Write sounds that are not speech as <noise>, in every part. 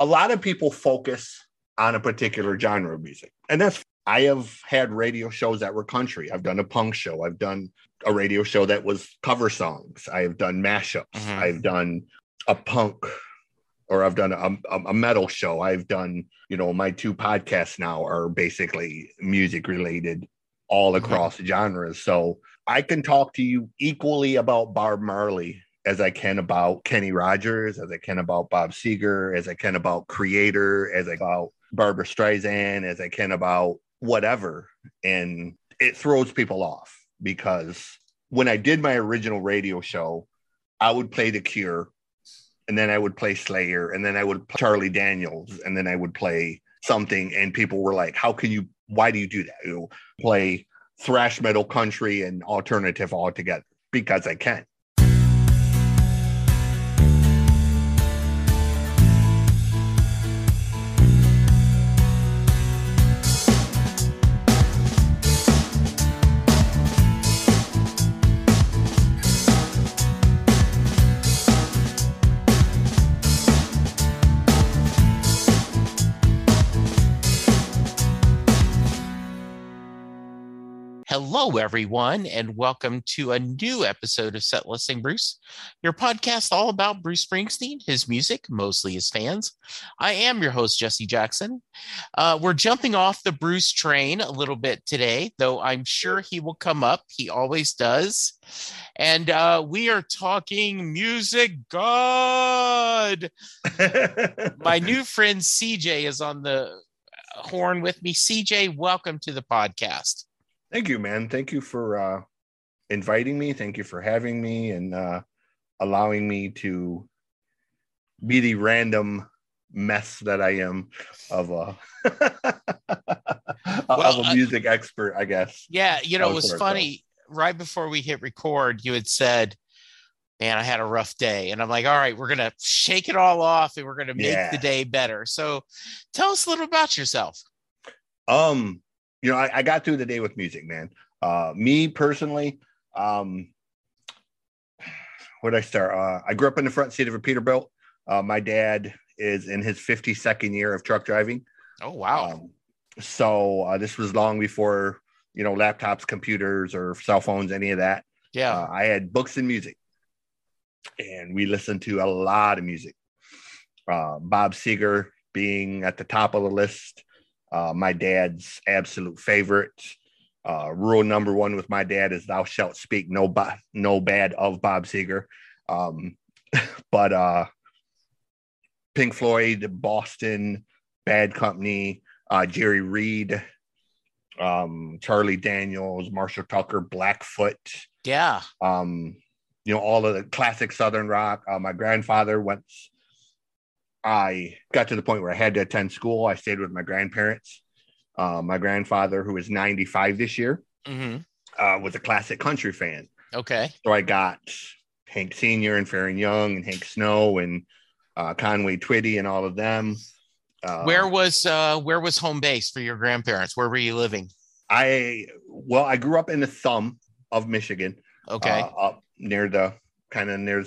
a lot of people focus on a particular genre of music, and that's. I have had radio shows that were country. I've done a punk show. I've done a radio show that was cover songs. I've done mashups. Mhm. I've done a punk or I've done a, a, a metal show. I've done, you know, my two podcasts now are basically music related all across genres. So I can talk to you equally about Bob Marley as I can about Kenny Rogers, as I can about Bob Seger, as I can about Kreator, as I about Barbra Streisand, as I can about whatever. And it throws people off because when I did my original radio show, I would play The Cure and then I would play Slayer and then I would play Charlie Daniels and then I would play something and people were like, how can you, why do you do that? You play thrash metal country and alternative all together because I can. Hello, everyone, and welcome to a new episode of Set Listing Bruce, your podcast all about Bruce Springsteen, his music, mostly his fans. I am your host, Jesse Jackson. Uh, we're jumping off the Bruce train a little bit today, though I'm sure he will come up. He always does. And uh, we are talking music God. <laughs> My new friend CJ is on the horn with me. CJ, welcome to the podcast. Thank you, man. Thank you for uh, inviting me. Thank you for having me and uh, allowing me to be the random mess that I am of a <laughs> of a music expert, I guess. Yeah, you know, it was funny. Right before we hit record, you had said, Man, I had a rough day. And I'm like, All right, we're going to shake it all off and we're going to make Yeah. the day better. So tell us a little about yourself. Um, you know, I, I got through the day with music, man. Uh, me personally, um, where'd I start? Uh, I grew up in the front seat of a Peterbilt. Uh, my dad is in his 52nd year of truck driving. Oh, wow. Um, so uh, this was long before you know laptops, computers, or cell phones, any of that. yeah. Uh, I had books and music, and we listened to a lot of music. Uh, Bob Seger being at the top of the list. Uh, my dad's absolute favorite. Uh, rule number one with my dad is thou shalt speak no ba- no bad of Bob Seger. Um, <laughs> but uh, Pink Floyd, Boston, Bad Company, uh, Jerry Reed, um, Charlie Daniels, Marshall Tucker, Blackfoot yeah. um, you know, all of the classic Southern rock. Uh, my grandfather, once I got to the point where I had to attend school, I stayed with my grandparents. Uh, my grandfather, who is 95 this year, hmm uh, was a classic country fan. Okay. So I got Hank Sr. and Faron Young and Hank Snow and uh, Conway Twitty and all of them. Uh, where was uh where was home base for your grandparents? Where were you living? I, well, I grew up in the thumb of Michigan. Okay. uh, up near the kind of near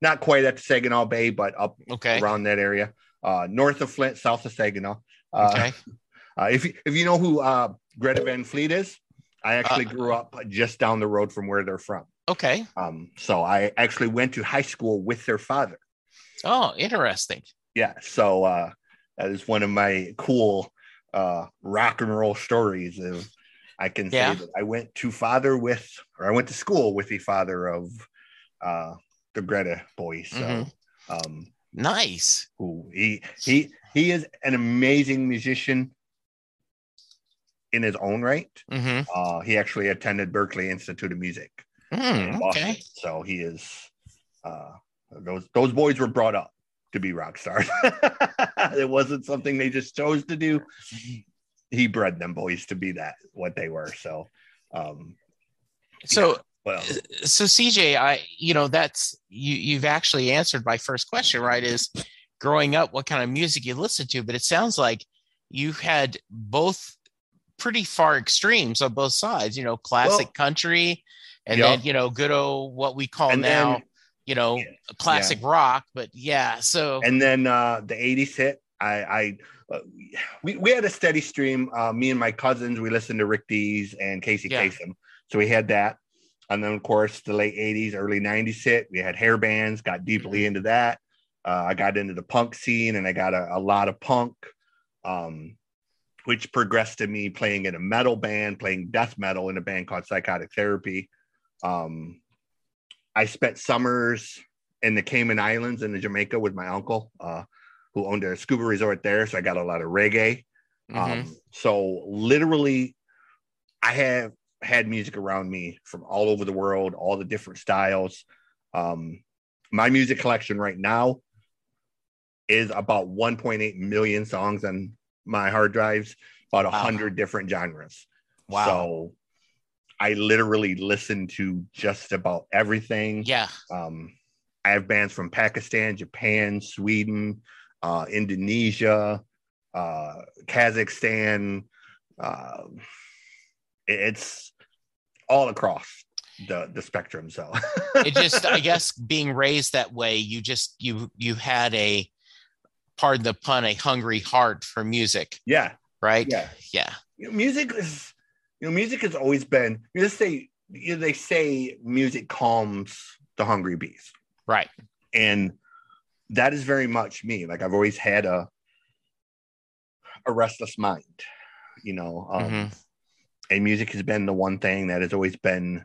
not quite at the Saginaw Bay, but up okay. around that area, uh, north of Flint, south of Saginaw. Uh, Okay. <laughs> uh, if you, if you know who uh, Greta Van Fleet is, I actually Uh, grew up just down the road from where they're from. Okay. Um, so I actually went to high school with their father. Oh, interesting. Yeah, so uh, that is one of my cool uh, rock and roll stories. Of I can Yeah. say that I went to father with, or I went to school with the father of uh, the Greta boys. So, Mhm. um, Nice. who he he he is an amazing musician in his own right. hmm Uh, he actually attended Berklee Institute of Music Mm, okay. so he is. Uh, those those boys were brought up to be rock stars. <laughs> it wasn't something they just chose to do. He bred them boys to be that what they were. So, um, So well, so CJ, I you know that's you you've actually answered my first question, right? Is growing up what kind of music you listen to, but it sounds like you had both pretty far extremes on both sides, you know, classic Well, country and yeah. then you know good old what we call And now, then- you know, Yeah, classic rock, but yeah, so and then uh, the '80s hit, I, I uh, we, we had a steady stream. Uh, me and my cousins, we listened to Rick Dees and Casey Yeah. Kasem. So we had that. And then, of course, the late 80s, early 90s hit. We had hair bands, got deeply into that. Uh, I got into the punk scene and I got a, a lot of punk, um, which progressed to me playing in a metal band, playing death metal in a band called Psychotic Therapy. Um, I spent summers in the Cayman Islands in the Jamaica with my uncle, uh, who owned a scuba resort there. So I got a lot of reggae. Mhm. Um, so literally, I have had music around me from all over the world, all the different styles. Um, my music collection right now is about 1.8 million songs on my hard drives, about a Wow. hundred different genres. wow. So I literally listen to just about everything. yeah. Um, I have bands from Pakistan, Japan, Sweden, uh, Indonesia, uh, Kazakhstan. Uh, it's all across the the spectrum. So <laughs> it just i guess being raised that way you just you you had a pardon the pun a hungry heart for music yeah, right yeah. yeah You know, music is you know music has always been. You just say you know, they say music calms the hungry beast. right and that is very much me like i've always had a a restless mind you know um Mhm. And music has been the one thing that has always been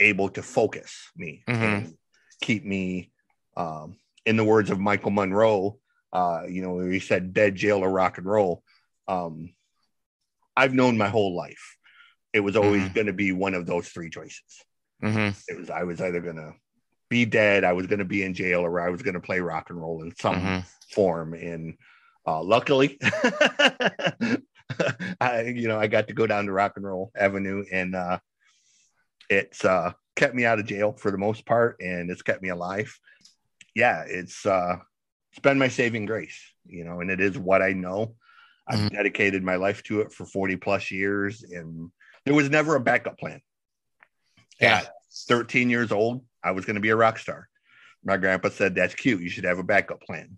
able to focus me Mhm. and keep me um in the words of michael monroe uh you know he said dead jail or rock and roll um i've known my whole life it was always Mhm. going to be one of those three choices Mhm. it was I was either gonna be dead, I was gonna be in jail, or I was gonna play rock and roll in some Mhm. form. And uh, luckily, <laughs> <laughs> I you know I got to go down to Rock and Roll Avenue, and uh, it's uh, kept me out of jail for the most part, and it's kept me alive. Yeah, it's uh, it's been my saving grace, you know, and it is what I know. I've Mhm. dedicated my life to it for 40 plus years, and there was never a backup plan. Yeah. At 13 years old, I was going to be a rock star. My grandpa said, That's cute. You should have a backup plan.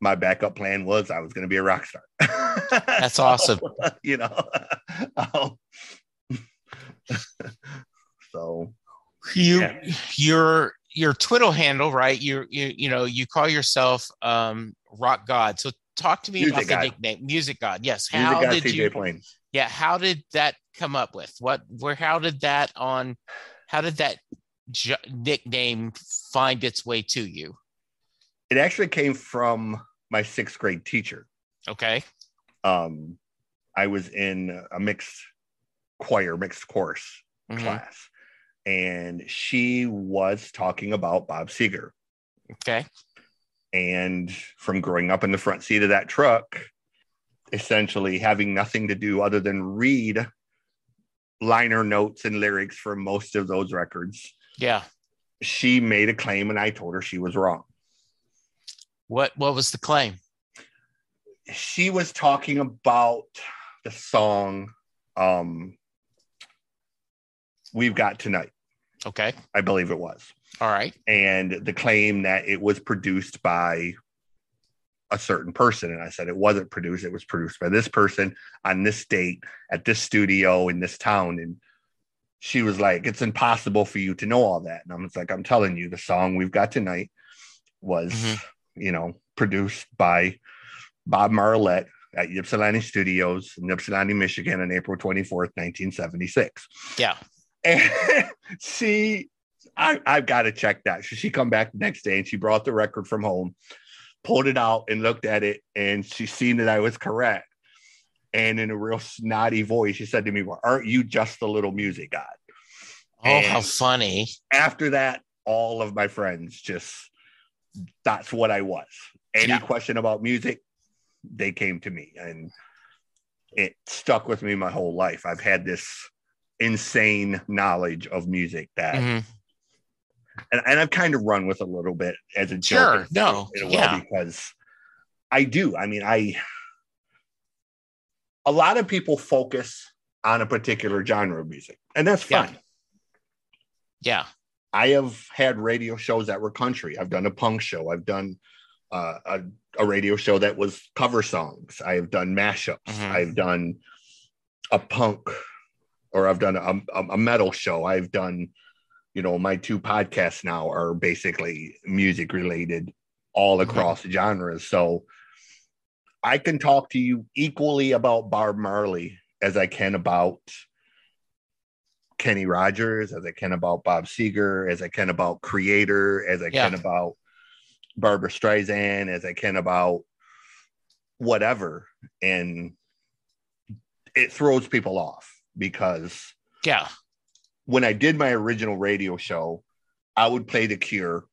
My backup plan was I was going to be a rock star. <laughs> That's So, awesome. <laughs> You know, um, <laughs> so you Yeah. your your twitter handle right? You you you know you call yourself um rock god. So talk to me Music about the nickname music god. Yes. Music how got did CJ you Plain. yeah how did that come up with? What where how did that on how did that ju- nickname find its way to you? It actually came from my sixth grade teacher. okay Um, I was in a mixed choir, mixed course Mhm. class, and she was talking about Bob Seger. okay And from growing up in the front seat of that truck, essentially having nothing to do other than read liner notes and lyrics for most of those records, yeah she made a claim and I told her she was wrong. what what was the claim She was talking about the song um We've Got Tonight, okay I believe it was. all right and the claim that it was produced by a certain person. And I said it wasn't produced, it was produced by this person on this date at this studio in this town. And she was like, It's impossible for you to know all that. And I was like, I'm telling you, the song we've got tonight was, Mhm. you know, produced by Bob Marlette at Ypsilanti Studios in Ypsilanti, Michigan on April 24th, 1976 yeah and <laughs> she I, I've got to check that. So she come back the next day and she brought the record from home, pulled it out and looked at it, and she seen that I was correct. And in a real snotty voice, she said to me, Well, aren't you just a little music god? oh how funny After that, all of my friends just that's what I was. Any Yeah. question about music, they came to me. And it stuck with me my whole life. I've had this insane knowledge of music that Mhm. and, and I've kind of run with a little bit as a Sure, joke in- no, in a way yeah. because I do. I mean, I a lot of people focus on a particular genre of music, and that's Yeah. fine. yeah I have had radio shows that were country. I've done a punk show. I've done uh, a, a radio show that was cover songs. I have done mashups. Mhm. I've done a punk, or I've done a, a, a metal show. I've done, you know, my two podcasts now are basically music related, all Mhm. across genres. So I can talk to you equally about Bob Marley as I can about Kenny Rogers, as I can about Bob Seger, as I can about Kreator, as I Yeah. can about Barbra Streisand, as I can about whatever. And it throws people off because Yeah. when I did my original radio show, I would play The Cure,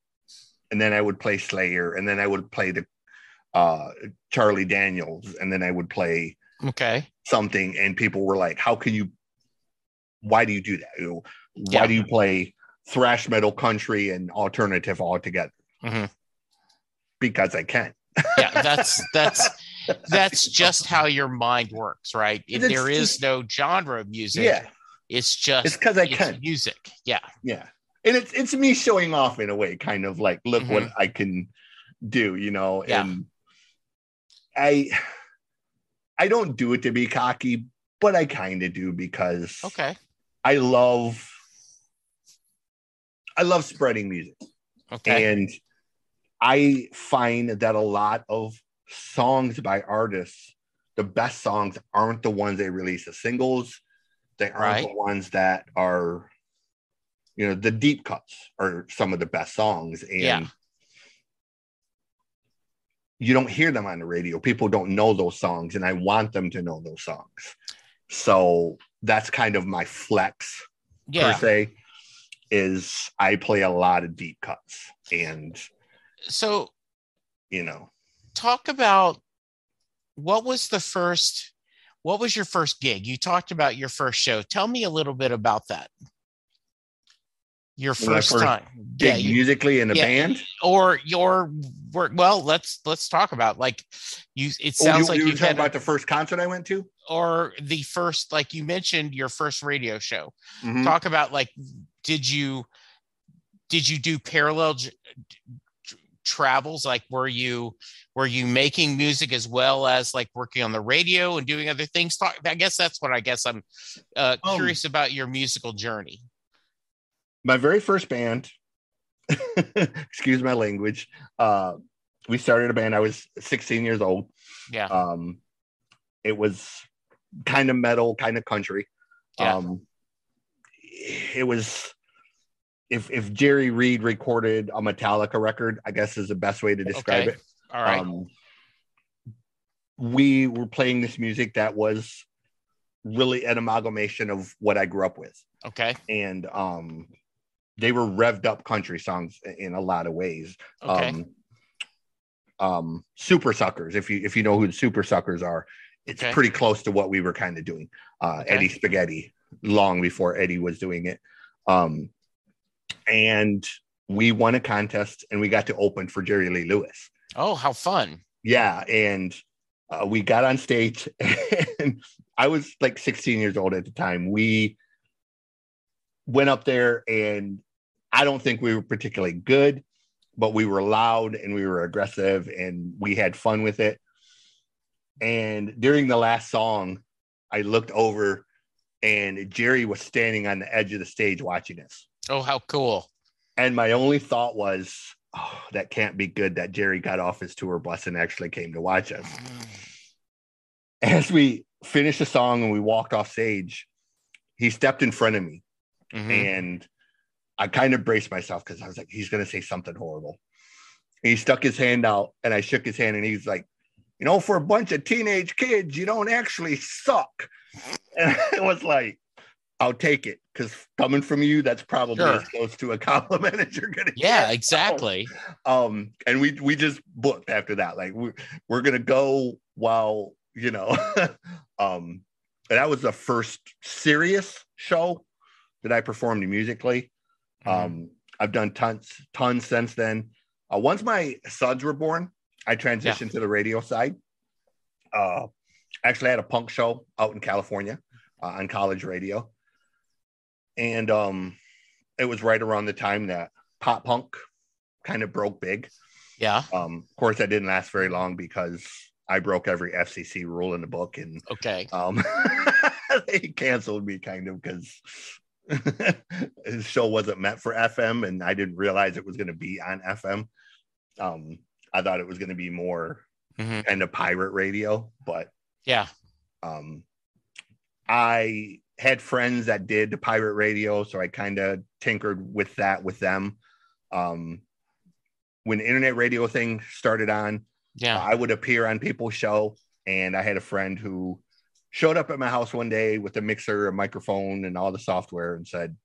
and then I would play Slayer, and then I would play the uh, Charlie Daniels, and then I would play Okay. something, and people were like, "How can you? Why do you do that? Why Yeah. do you play thrash metal, country, and alternative all together?" Because I can. Yeah. That's <laughs> that's that's just how your mind works, right? If there is just- no genre of music, Yeah, it's just it's because I it's can. music. Yeah. Yeah. And it's it's me showing off in a way, kind of like, look what I can do, you know. Mm-hmm. Yeah. And I I don't do it to be cocky, but I kind of do because Okay. I love I love spreading music. Okay. And I find that a lot of songs by artists, the best songs aren't the ones they release as singles. They aren't Right. the ones that are, you know, the deep cuts are some of the best songs. And Yeah. you don't hear them on the radio. People don't know those songs, and I want them to know those songs. So that's kind of my flex per se is I play a lot of deep cuts and So you know talk about what was the first what was your first gig you talked about your first show tell me a little bit about that your first, first time dig yeah musically in a yeah, band. or your work well let's let's talk about like you it Oh, sounds you, like you talking about the first concert I went to. or the first like you mentioned your first radio show Mhm. talk about like did you did you do parallel travels like were you were you making music as well as like working on the radio and doing other things talk i guess that's what i guess i'm uh, Um, curious about your musical journey My very first band. <laughs> excuse my language. Uh, we started a band. I was 16 years old. yeah Um, it was kind of metal, kind of country. Yeah. Um, it was if if Jerry Reed recorded a Metallica record, I guess is the best way to describe Okay. it. all right Um, we were playing this music that was really an amalgamation of what I grew up with, okay and um, they were revved up country songs in a lot of ways. okay Um, um, Supersuckers. If you if you know who the Supersuckers are, it's Okay. pretty close to what we were kind of doing. Uh, Okay. Eddie Spaghetti, long before Eddie was doing it. Um, and we won a contest and we got to open for Jerry Lee Lewis. oh how fun Yeah, and uh, we got on stage, <laughs> and I was like 16 years old at the time. We went up there, and I don't think we were particularly good, but we were loud and we were aggressive, and we had fun with it. And during the last song, I looked over, and Jerry was standing on the edge of the stage watching us. Oh how cool And my only thought was, oh, that can't be good that Jerry got off his tour bus and actually came to watch us. <sighs> As we finished the song and we walked off stage, he stepped in front of me Mhm. and I kind of braced myself because I was like, he's going to say something horrible. He stuck his hand out and I shook his hand and he's like, you know, for a bunch of teenage kids, you don't actually suck. <laughs> And it was like, I'll take it because coming from you, that's probably Sure. as close to a compliment as you're gonna yeah get. exactly Um, and we we just booked after that. Like we're we're gonna go while you know, <laughs> um, and that was the first serious show that I performed musically. Mhm. Um, I've done tons tons since then. Uh, once my sons were born, I transitioned to the radio side. Uh, actually, I had a punk show out in California uh, on college radio, and um, it was right around the time that pop punk kind of broke big. Yeah. Um, of course, that didn't last very long because I broke every FCC rule in the book, and Okay. um, <laughs> they canceled me kind of because his <laughs> show wasn't meant for FM, and I didn't realize it was going to be on FM. Um, I thought it was going to be more Mhm. kind of pirate radio, but Yeah. um, I had friends that did the pirate radio, so I kind of tinkered with that with them. Um, when the internet radio thing started on, Yeah. I would appear on people's show, and I had a friend who showed up at my house one day with a mixer, a microphone, and all the software, and said,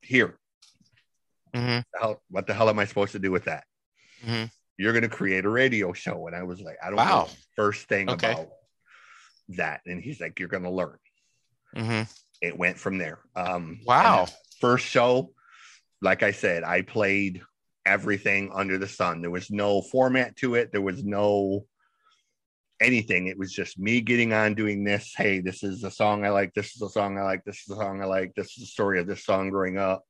"Here, Mhm. the hell- what the hell am I supposed to do with that? Mhm. You're going to create a radio show." And I was like, "I don't Wow. know first thing Okay. about that." And he's like, "You're going to learn." Mhm. It went from there. Um, Wow. First show, like I said, I played everything under the sun. There was no format to it. There was no anything. It was just me getting on doing this. Hey, this is a song I like. This is a song I like. This is a song I like. This is the story of this song growing up.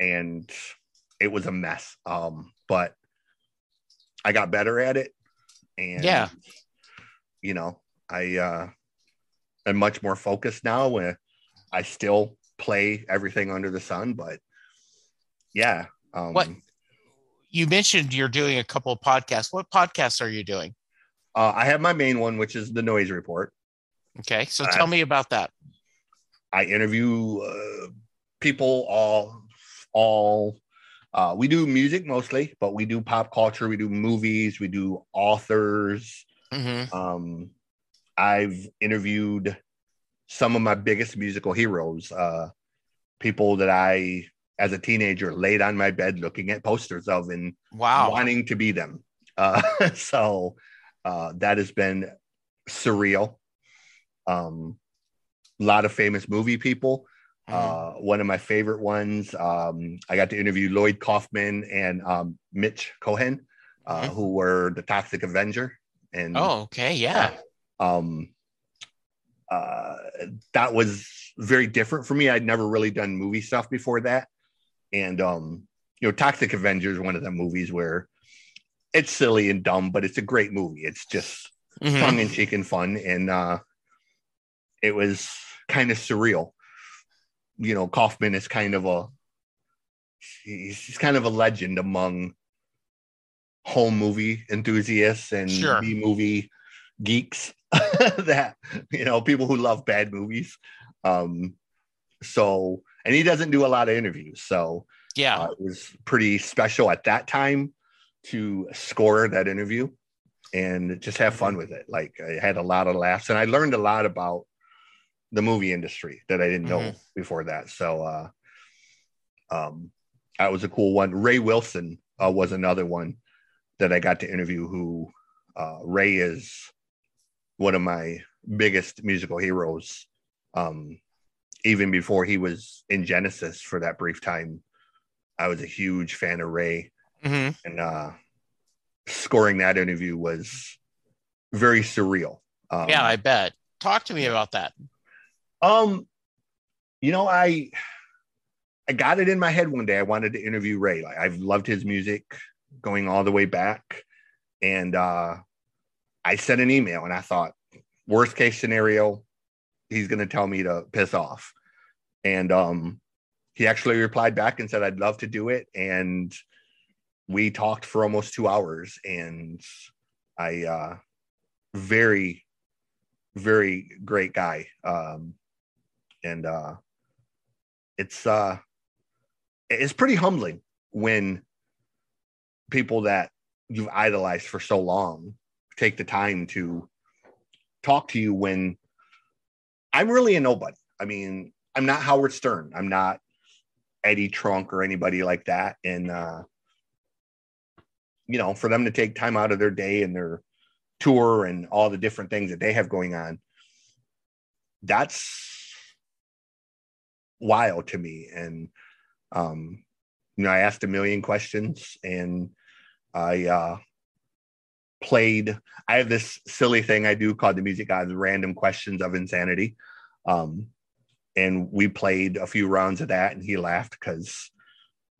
And it was a mess. Um, but I got better at it. And Yeah. you know, I uh am much more focused now where I still play everything under the sun, but yeah. Um What- You mentioned you're doing a couple of podcasts. What podcasts are you doing? uh, I have my main one, which is the noise report. Okay. So Uh, tell me about that. I interview uh, people all all uh, we do music mostly, but we do pop culture, we do movies, we do authors. Mhm. Um, I've interviewed some of my biggest musical heroes, uh, people that I, as a teenager, laid on my bed looking at posters of and Wow. wanting to be them. Uh, <laughs> so uh, that has been surreal. Um, a lot of famous movie people. Mhm. Uh, one of my favorite ones, um, I got to interview Lloyd Kaufman and um, Mitch Cohen, uh, Mhm. who were the Toxic Avenger. And Oh, okay. Yeah. Um, uh, that was very different for me. I'd never really done movie stuff before that. And, um, you know, Toxic Avenger is one of the movies where it's silly and dumb, but it's a great movie. It's just Mhm. tongue in cheek and fun. And uh, it was kind of surreal. You know, Kaufman is kind of a he's, he's kind of a legend among home movie enthusiasts and Sure. B movie geeks <laughs> that you know people who love bad movies. Um, so and he doesn't do a lot of interviews, so Yeah. uh, it was pretty special at that time to score that interview and just have fun with it. Like I had a lot of laughs and I learned a lot about the movie industry that I didn't know before that. So uh um that was a cool one. Ray Wilson uh, was another one that I got to interview who uh Ray is one of my biggest musical heroes. Um even before he was in Genesis for that brief time, I was a huge fan of Ray Mhm. and uh scoring that interview was very surreal. Um, Yeah, I bet. Talk to me about that. um you know I I got it in my head one day I wanted to interview Ray. Like I've loved his music going all the way back and uh I sent an email and I thought worst case scenario he's going to tell me to piss off. And um he actually replied back and said I'd love to do it and we talked for almost 2 hours and I uh very very great guy um and uh it's uh it's pretty humbling when people that you've idolized for so long take the time to talk to you when I'm really a nobody. I mean, I'm not Howard Stern. I'm not Eddie Trunk or anybody like that. And uh you know, for them to take time out of their day and their tour and all the different things that they have going on, that's wild to me. And um, you know, I asked a million questions and I uh played I have this silly thing I do called the music gods random questions of insanity. Um and we played a few rounds of that and he laughed because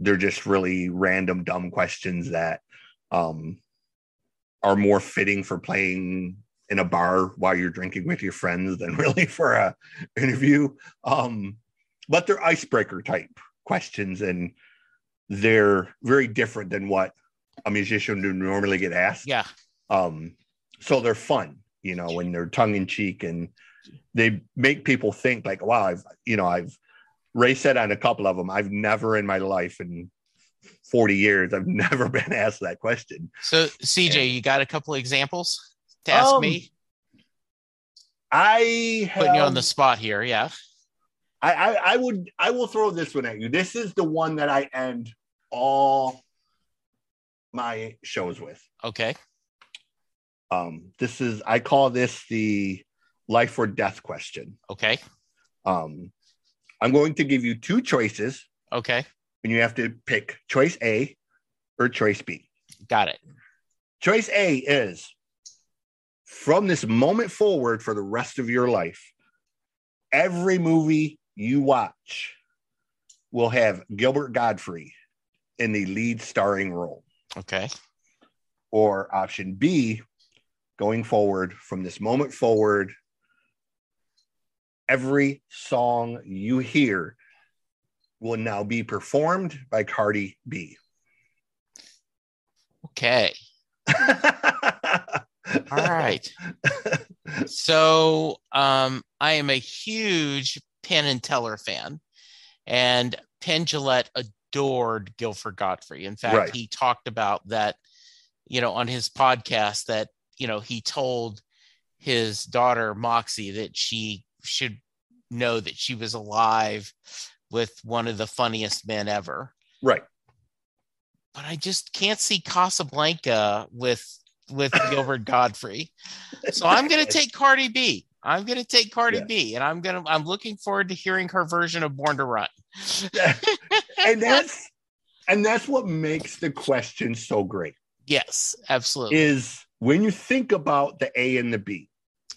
they're just really random dumb questions that um, are more fitting for playing in a bar while you're drinking with your friends than <laughs> really for a interview. Um, but they're icebreaker type questions and they're very different than what a musician would normally get asked. Yeah. Um, so they're fun, you know, when they're tongue in cheek and they make people think like, wow, I've, you know, I've Ray said on a couple of them, I've never in my life in 40 years, I've <laughs> never been asked that question. So CJ, you got a couple of examples to ask Um, me? I Putting you on the spot here. Yeah. I, I I would I will throw this one at you. This is the one that I end all my shows with. Okay. Um, this is I call this the life or death question. Okay. Um, I'm going to give you two choices, Okay. and you have to pick choice A or choice B. Got it. Choice A is from this moment forward for the rest of your life, every movie you watch will have Gilbert Gottfried in the lead starring role. Okay. Or option B, going forward from this moment forward, every song you hear will now be performed by Cardi B. Okay. <laughs> All right. So um, I am a huge Penn and Teller fan, and Penn Jillette adored Gilbert Gottfried. In fact, Right. he talked about that, you know, on his podcast that, you know, he told his daughter Moxie that she should know that she was alive with one of the funniest men ever. right. But I just can't see Casablanca with with Gilbert Gottfried. So I'm going <laughs> to take Cardi B. I'm going to take Cardi Yeah. B, and I'm going to. I'm looking forward to hearing her version of Born to Run. and that's and that's what makes the question so great <laughs> Yes, absolutely. is when you think about the A and the B.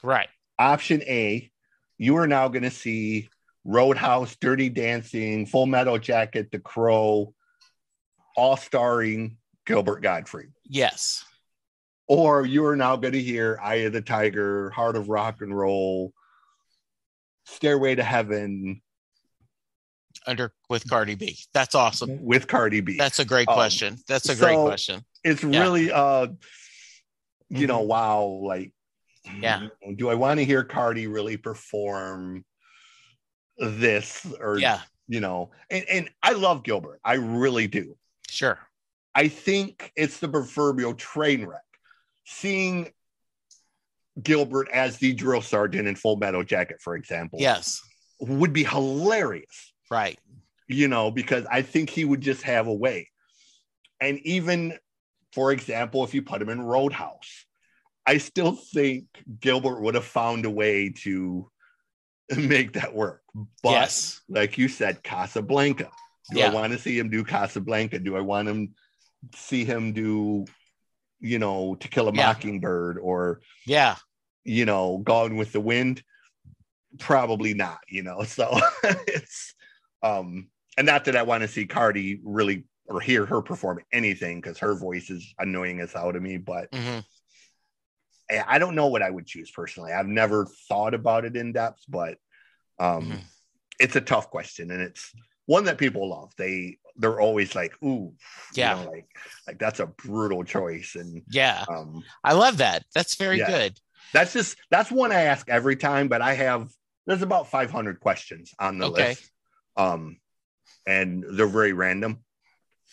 right. Option A, you are now going to see Roadhouse, Dirty Dancing, Full Metal Jacket, The Crow, all starring Gilbert Gottfried. Yes. Or you are now going to hear Eye of the Tiger, Heart of Rock and Roll, Stairway to Heaven Under with Cardi B. That's awesome. with Cardi B. That's a great Um, question. That's a great so- question. it's Yeah. really uh you know mm-hmm. wow like Yeah. do i want to hear cardi really perform this or Yeah, you know and, and i love gilbert i really do sure. i think it's the proverbial train wreck seeing gilbert as the drill sergeant in full metal jacket for example Yes. would be hilarious Right. you know, because I think he would just have a way. And even, for example, if you put him in Roadhouse, I still think Gilbert would have found a way to <laughs> make that work. But yes. like you said, Casablanca. Do Yeah. I want to see him do Casablanca? Do I want him see him do, you know, To Kill a Yeah. Mockingbird or Yeah. you know, Gone with the Wind? Probably not, you know. <laughs> So it's um and not that I want to see Cardi really or hear her perform anything because her voice is annoying as hell to me, but hmm I I don't know what I would choose personally. I've never thought about it in depth, but um Mhm. it's a tough question and it's one that people love. They they're always like, ooh, Yeah. you know, like like that's a brutal choice. And Yeah. um I love that. That's very Yeah. good. That's just that's one I ask every time, but I have there's about 500 questions on the Okay. list, um, and they're very random.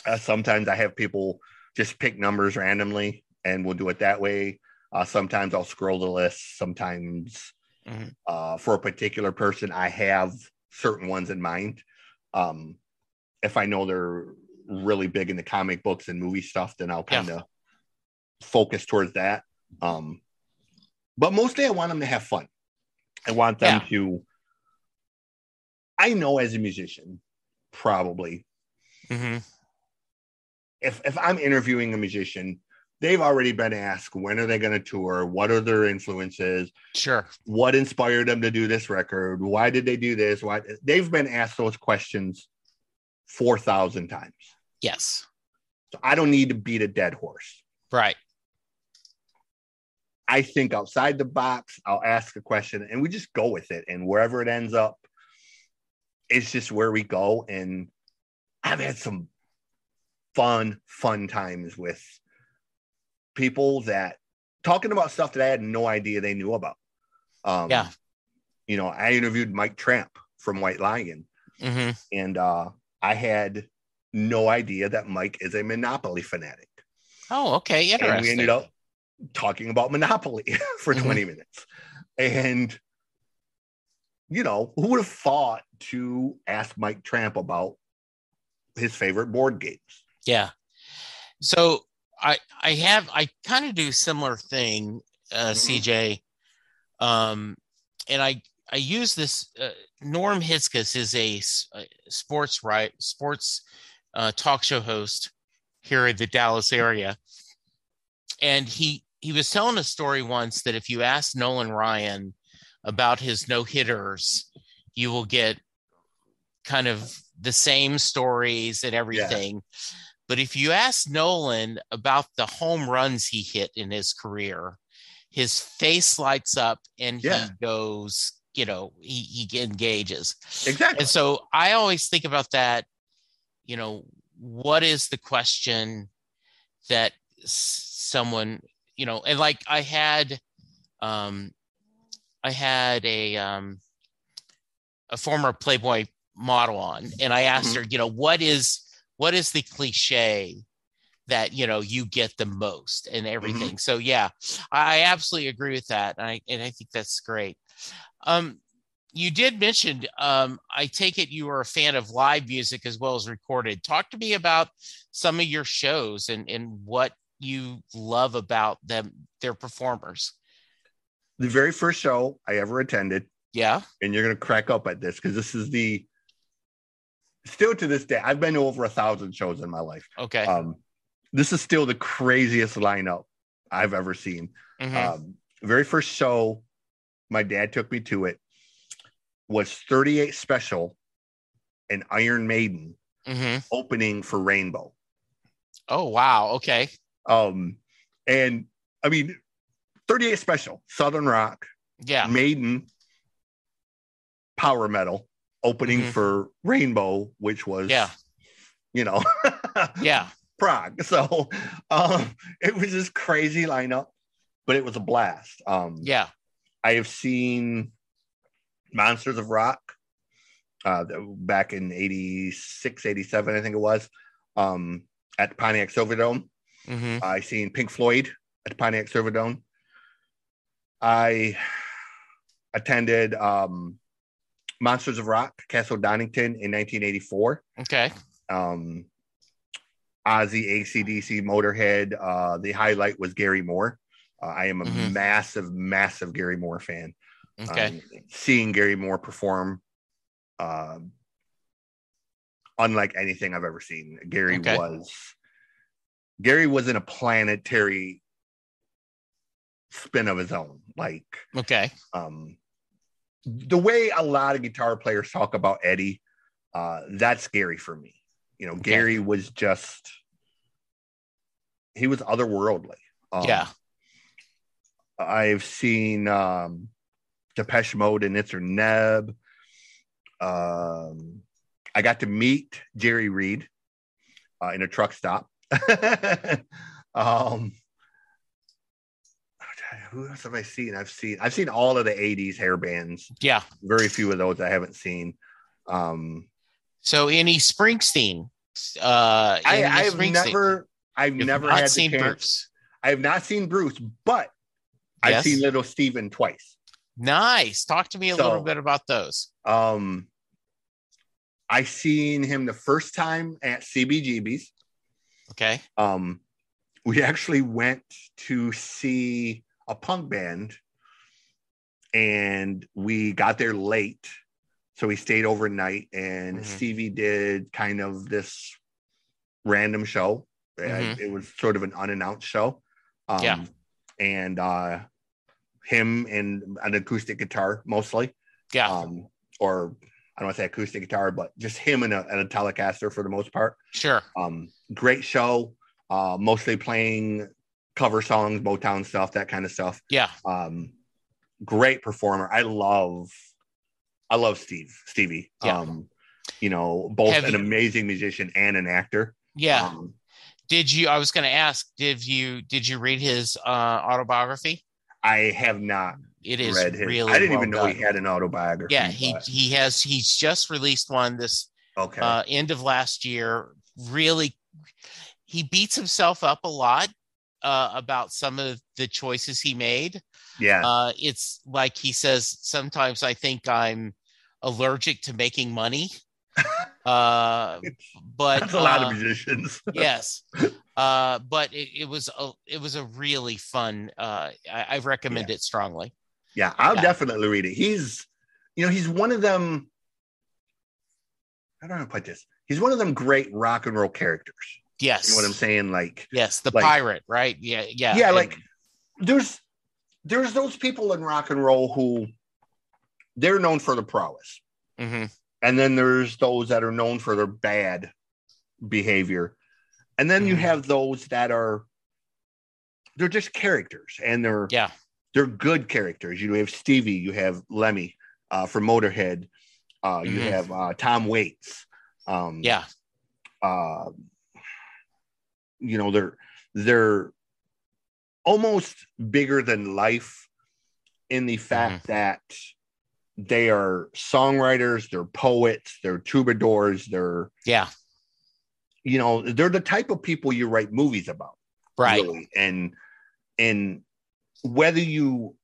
Uh, sometimes I have people just pick numbers randomly, and we'll do it that way. Uh, sometimes I'll scroll the list. Sometimes Mhm. uh, for a particular person, I have certain ones in mind. Um, if I know they're really big into comic books and movie stuff, then I'll kind of focus towards that. Um, but mostly I want them to have fun. I want them Yeah. to. I know as a musician, probably hmm if if I'm interviewing a musician, they've already been asked when are they going to tour, what are their influences, Sure. what inspired them to do this record, why did they do this, why they've been asked those questions four thousand times. Yes. So I don't need to beat a dead horse. Right. I think outside the box, I'll ask a question and we just go with it. And wherever it ends up, it's just where we go. And I've had some fun, fun times with people that talking about stuff that I had no idea they knew about. Um, Yeah. You know, I interviewed Mike Tramp from White Lion, hmm and uh, I had no idea that Mike is a Monopoly fanatic. Oh, okay. And Interesting. we ended up talking about Monopoly <laughs> for Mhm. 20 minutes. And, you know, who would have thought to ask Mike Tramp about his favorite board games? Yeah. So I I have I kind of do a similar thing, uh, Mhm. CJ. Um, and I I use this. Uh, Norm Hitzges is a sports right sports uh, talk show host here in the Dallas area, and he he was telling a story once that if you ask Nolan Ryan about his no hitters, you will get kind of the same stories and everything. But if you ask Nolan about the home runs he hit in his career, his face lights up and Yeah. he goes, you know, he, he engages. Exactly. And so I always think about that, you know, what is the question that someone, you know, and like I had, um, I had a, um, a former Playboy model on, and I asked her, you know, what is, what is the cliche that, you know, you get the most and everything. So yeah, I absolutely agree with that. And I, and I think that's great. Um, you did mention um, i take it you are a fan of live music as well as recorded talk to me about some of your shows and, and what you love about them their performers the very first show I ever attended, yeah and you're going to crack up at this because this is the still to this day, I've been to over a thousand shows in my life. okay Um, this is still the craziest lineup I've ever seen. Mhm. Um, very first show, my dad took me to it, was 38 Special and Iron Maiden Mhm. opening for Rainbow. oh wow okay Um, and I mean, 38 Special, Southern Rock, yeah Maiden, Power Metal opening Mhm. for Rainbow, which was, Yeah. you know, <laughs> yeah prog. So um, it was this crazy lineup, but it was a blast. Um, yeah I have seen Monsters of Rock uh, back in 86, 87, I think it was, um, at Pontiac Silverdome. hmm I seen Pink Floyd at Pontiac Silverdome. I attended um, Monsters of Rock, Castle Donington in 1984. okay Um, Ozzy, ACDC, Motorhead. Uh, the highlight was Gary Moore. Uh, I am a Mhm. massive, massive Gary Moore fan. okay Um, seeing Gary Moore perform, um, unlike anything I've ever seen. Gary Okay. was Gary was in a planetary spin of his own. Like okay um, the way a lot of guitar players talk about Eddie, uh, that's Gary for me. You know. Gary was just he was otherworldly. Um, yeah I've seen um, Depeche Mode and Nitzer Ebb. Um, I got to meet Jerry Reed uh, in a truck stop. <laughs> um, who else have I seen? I've seen I've seen all of the '80s hair bands. yeah Very few of those I haven't seen. Um, so any springsteen uh I, I've Springsteen? never I've You've never had seen chance. Bruce. I have not seen Bruce, but I've seen Little Steven twice. nice talk to me a So- little bit about those Um, I seen him the first time at CBGB's. okay Um, we actually went to see a punk band, and we got there late, so we stayed overnight. And Mhm. Stevie did kind of this random show. Uh, Mhm. It was sort of an unannounced show. Um, Yeah. and uh, him and an acoustic guitar mostly yeah um, or I don't want to say acoustic guitar, but just him and a, and a Telecaster for the most part. sure Um, great show, uh, mostly playing cover songs, Motown stuff, that kind of stuff. Yeah. Um, great performer. I love, I love Steve, Stevie. Yeah. Um, you know, both Have an you- amazing musician and an actor. Yeah. Um, did you? I was going to ask. Did you? Did you read his uh, autobiography? I have not It is read his. really. I didn't well even know he had an autobiography. Yeah, he but- he has. He's just released one this okay. uh, end of last year. Really, he beats himself up a lot uh, about some of the choices he made. yeah. Uh, it's like he says, sometimes I think I'm allergic to making money. <laughs> Uh, but That's a lot uh, of musicians. <laughs> yes. Uh, but it, it was a it was a really fun. Uh, I, I recommend it strongly. Yeah, I'll Yeah. definitely read it. He's, you know, he's one of them. I don't know how to put this. He's one of them great rock and roll characters. Yes. You know what I'm saying? Like, Yes, the Like- pirate, right? Yeah, yeah, Yeah, and- like- there's there's those people in rock and roll who they're known for the prowess, Mhm. and then there's those that are known for their bad behavior, and then you Mhm. have those that are they're just characters, and they're yeah, they're good characters. You have Stevie, you have Lemmy uh, from Motorhead, uh, you Mhm. have uh, Tom Waits. Um, yeah, uh, you know they're they're almost bigger than life in the fact that they are songwriters, they're poets, they're troubadours, they're yeah, you know they're the type of people you write movies about right. really. and and whether you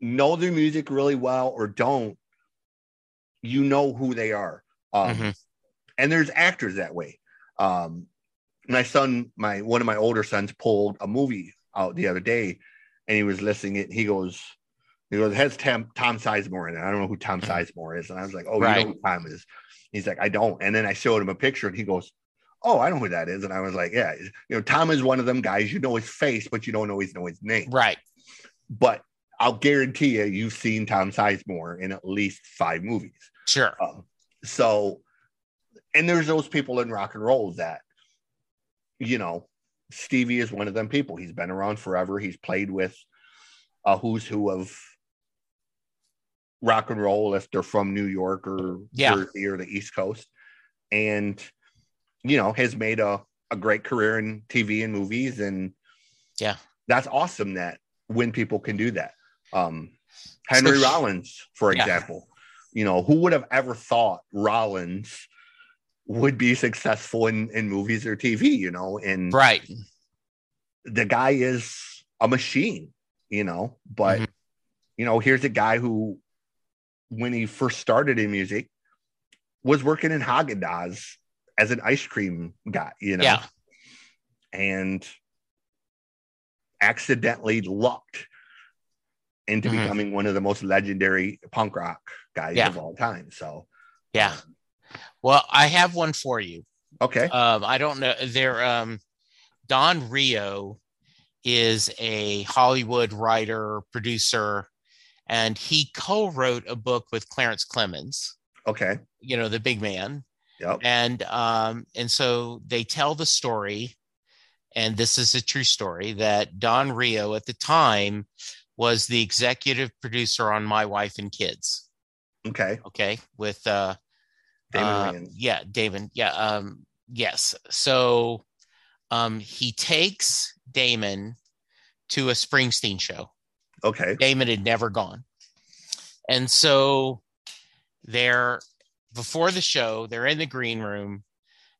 know their music really well or don't you know who they are um, Mhm. and there's actors that way um my son my one of my older sons pulled a movie out the other day and he was listening it he goes he goes it has Tom, Tom Sizemore in it. I don't know who Tom Mhm. Sizemore is. And I was like, Oh, Right. you know who Tom is. He's like, I don't. And then I showed him a picture and he goes, Oh, I know who that is. And I was like, Yeah, you know, Tom is one of them guys. You know his face, but you don't always know his name. Right. But I'll guarantee you, you've seen Tom Sizemore in at least five movies. Sure. Um, so, and there's those people in rock and roll that, you know, Stevie is one of them people. He's been around forever. He's played with a who's who of rock and roll if they're from New York or Yeah. Jersey or the East Coast, and you know has made a a great career in TV and movies, and Yeah. that's awesome that when people can do that. Um, Henry Rollins, for Yeah. example, you know, who would have ever thought Rollins would be successful in, in movies or TV, you know, and Right. the guy is a machine, you know, but Mhm. you know, here's a guy who, when he first started in music, was working in Haagen Dazs as an ice cream guy, you know, Yeah. and accidentally lucked into Mhm. becoming one of the most legendary punk rock guys Yeah. of all time. So, Yeah. Well, I have one for you. okay, Um, I don't know. There, um, Don Reo is a Hollywood writer, producer, and he co-wrote a book with Clarence Clemons. okay, You know, the big man. yep, and um and so they tell the story and this is a true story that don reo at the time was the executive producer on my wife and kids okay, okay with uh Damon uh, yeah damon. Yeah um yes. So um he takes damon to a springsteen show. Okay, Damon had never gone. And so they're before the show, they're in the green room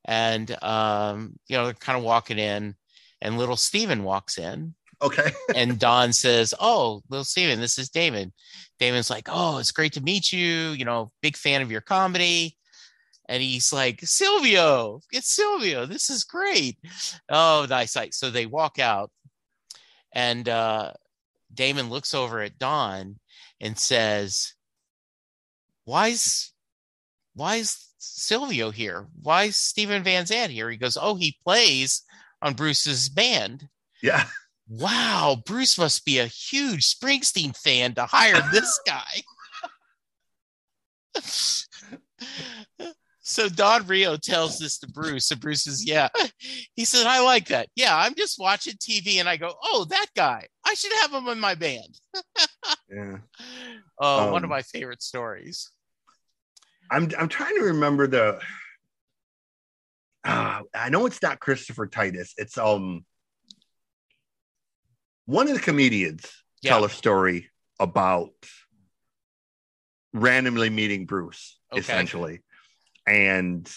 and um, you know, they're kind of walking in, and little Steven walks in, okay, <laughs> and Don says, Oh, little Steven, this is Damon. Damon's like, Oh, it's great to meet you, you know, big fan of your comedy. And he's like, Silvio, it's Silvio. This is great. Oh, nice. Like, so they walk out, and uh, Damon looks over at Don and says, "Why's why's Silvio here? Why's Steven Van Zandt here?" He goes, "Oh, he plays on Bruce's band." yeah, Wow, Bruce must be a huge Springsteen fan to hire this <laughs> guy. <laughs> So Don Reo tells this to Bruce, and Bruce says, "Yeah." <laughs> He said, "I like that. Yeah, I'm just watching TV, and I go, oh, that guy. I should have him in my band." <laughs> yeah. Oh, one of Um, my favorite stories. I'm I'm trying to remember the. Ah, I know it's not Christopher Titus. It's um. One of the comedians Yeah. tell a story about randomly meeting Bruce, Okay. essentially, and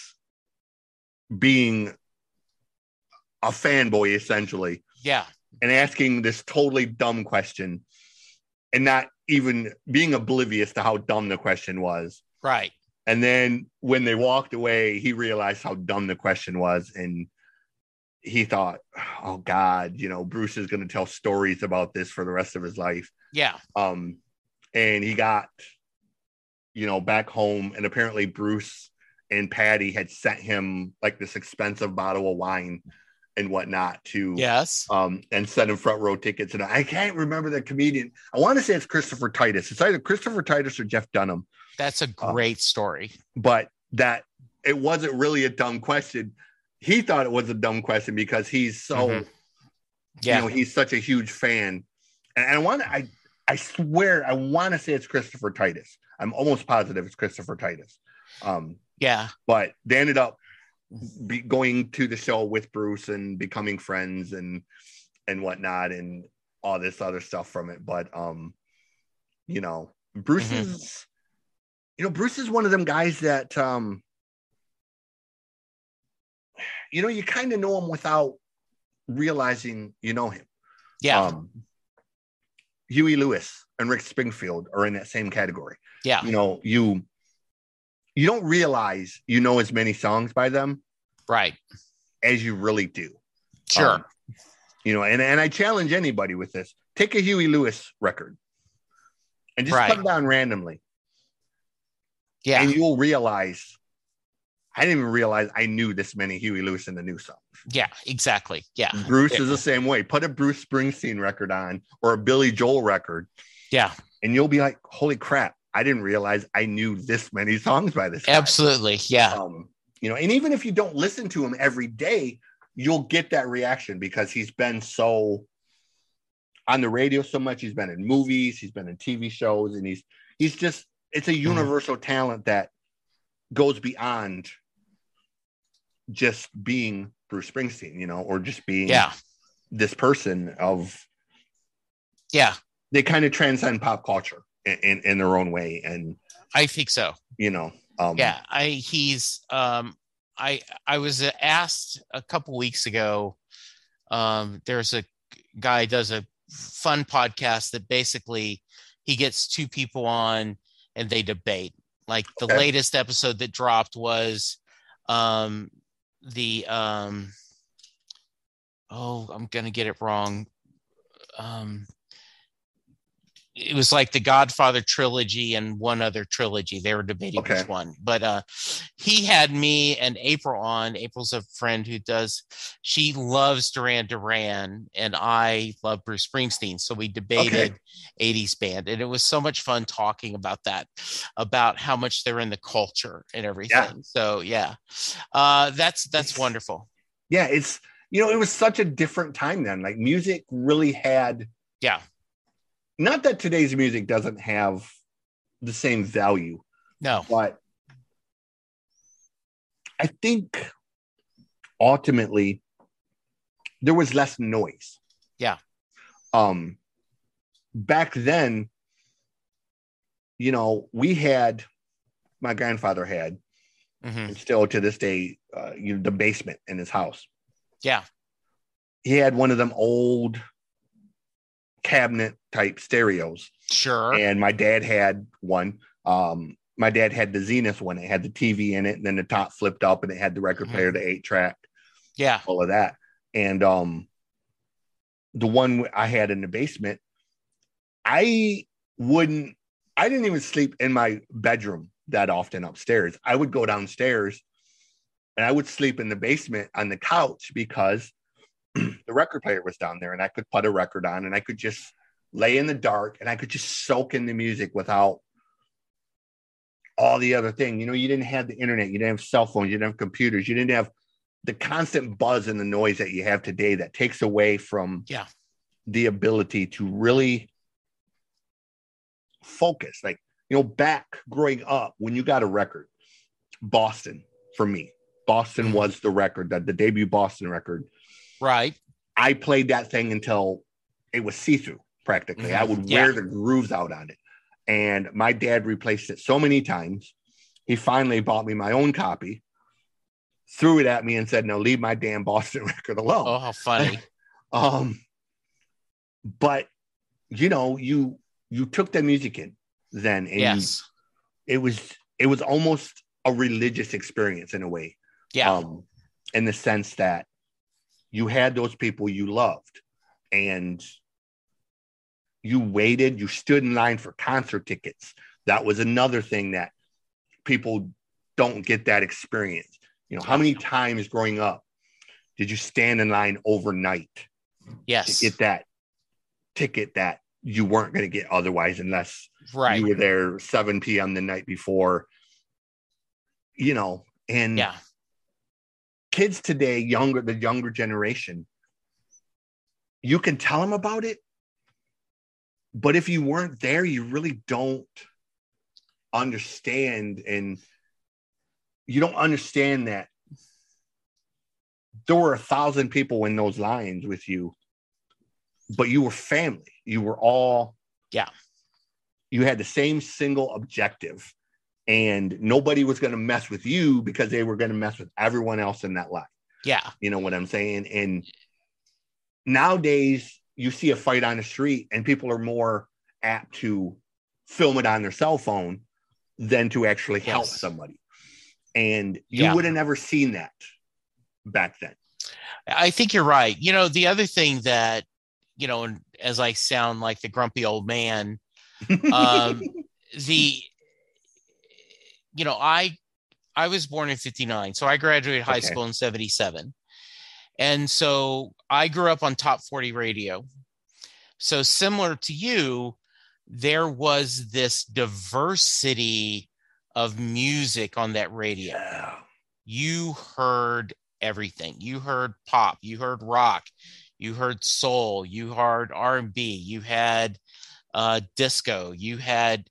being a fanboy, essentially, Yeah, and asking this totally dumb question, and not even being oblivious to how dumb the question was. right. And then when they walked away, he realized how dumb the question was. And he thought, oh God, you know, Bruce is going to tell stories about this for the rest of his life. Yeah, Um, and he got, you know, back home. And apparently Bruce and Patti had sent him like this expensive bottle of wine and whatnot to yes. um, and sent him front row tickets. And I can't remember the comedian. I want to say it's Christopher Titus. It's either Christopher Titus or Jeff Dunham That's a uh, great story. but that it wasn't really a dumb question. He thought it was a dumb question because he's so Mhm. Yeah, you know he's such a huge fan. And I want to I I swear I want to say it's Christopher Titus. I'm almost positive it's Christopher Titus. Um, yeah, but they ended up be going to the show with Bruce and becoming friends and and whatnot and all this other stuff from it. But um, you know, Bruce Mhm. is you know, Bruce is one of them guys that um you know, you kind of know him without realizing you know him. yeah, Um Huey Lewis and Rick Springfield are in that same category yeah, you know you you don't realize you know as many songs by them right. as you really do Sure. Um, you know and, and i challenge anybody with this take a huey lewis record and just Right. put it on randomly yeah, and you'll realize i didn't even realize i knew this many huey lewis and the news songs yeah, exactly. Yeah, bruce Yeah. is the same way put a bruce springsteen record on or a billy joel record yeah, and you'll be like holy crap i didn't realize i knew this many songs by this guy. absolutely. Yeah, um, you know, and even if you don't listen to him every day, you'll get that reaction because he's been so on the radio so much. He's been in movies, he's been in TV shows, and he's he's just it's a universal talent that goes beyond just being Bruce Springsteen, you know, or just being yeah, this person of yeah. they kind of transcend pop culture in, in, their own way. And I think so. you know, um yeah i he's um i i was asked a couple weeks ago um there's a guy does a fun podcast that basically he gets two people on and they debate like the Okay. latest episode that dropped was um the um oh i'm gonna get it wrong um it was like the Godfather trilogy and one other trilogy. They were debating Okay. which one, but uh, he had me and April on. April's a friend who does. She loves Duran Duran, and I love Bruce Springsteen. So we debated '80s band, and it was so much fun talking about that, about how much they're in the culture and everything. So yeah, uh, that's that's wonderful. yeah, it's you know, it was such a different time then. Like music really had Yeah, not that today's music doesn't have the same value, no, but I think ultimately there was less noise. Yeah. Um back then, you know, we had my grandfather had hmm and still to this day, uh, you know, the basement in his house. yeah, He had one of them old cabinet type stereos, sure, and my dad had one. Um, my dad had the Zenith one. It had the TV in it, and then the top flipped up, and it had the record Mhm. player, the eight track, yeah, all of that. And um, the one I had in the basement, I wouldn't. I didn't even sleep in my bedroom that often upstairs. I would go downstairs, and I would sleep in the basement on the couch because <clears throat> the record player was down there, and I could put a record on, and I could just lay in the dark, and I could just soak in the music without all the other thing. You know, you didn't have the internet, you didn't have cell phones, you didn't have computers, you didn't have the constant buzz and the noise that you have today that takes away from Yeah. the ability to really focus. Like, you know, back growing up, when you got a record, Boston for me, Boston Mhm. was the record, that the debut Boston record. Right. I played that thing until it was see through practically. I Mhm. would Yeah. wear the grooves out on it. And my dad replaced it so many times. He finally bought me my own copy, threw it at me, and said, No, leave my damn Boston <laughs> record alone. Oh, how funny. <laughs> Um, but you know, you you took that music in then, and you- yes. it was it was almost a religious experience in a way. Yeah. Um, in the sense that you had those people you loved, and you waited, you stood in line for concert tickets. That was another thing that people don't get that experience. You know, how many times growing up did you stand in line overnight yes. to get that ticket that you weren't going to get otherwise unless right. you were there 7 p.m. the night before? You know, and yeah. Kids today, younger, the younger generation, you can tell them about it. But if you weren't there, you really don't understand. And you don't understand that there were a thousand people in those lines with you, but you were family. You were all, Yeah. You had the same single objective, and nobody was going to mess with you because they were going to mess with everyone else in that line. Yeah. You know what I'm saying? And nowadays, you see a fight on the street, and people are more apt to film it on their cell phone than to actually help somebody. And you Yeah. would have never seen that back then. I think you're right. You know, the other thing that, you know, and as I sound like the grumpy old man, <laughs> um, the, you know, I, I was born in 59. So I graduated high Okay. school in 77. And so I grew up on top 40 radio. So similar to you, there was this diversity of music on that radio yeah. you heard everything you heard pop you heard rock you heard soul you heard r&b you had uh disco you had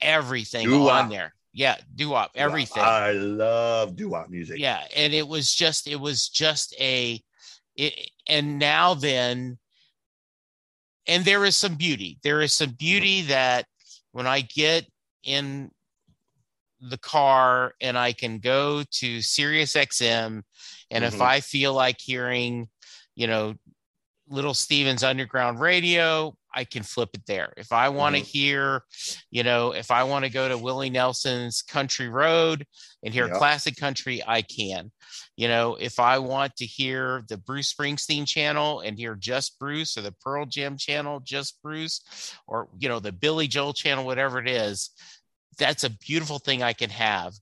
everything Doo-wop. on there yeah doo-wop everything I love doo-wop music. yeah and it was just it was just a it, and now then and there is some beauty there is some beauty that when i get in the car and i can go to sirius xm and if Mhm. i feel like hearing you know little stevens underground radio i can flip it there if i want to Mhm. hear you know if i want to go to willie nelson's country road and hear Yep. classic country i can you know if i want to hear the bruce springsteen channel and hear just bruce or the pearl jam channel just bruce or you know the billy joel channel whatever it is that's a beautiful thing i can have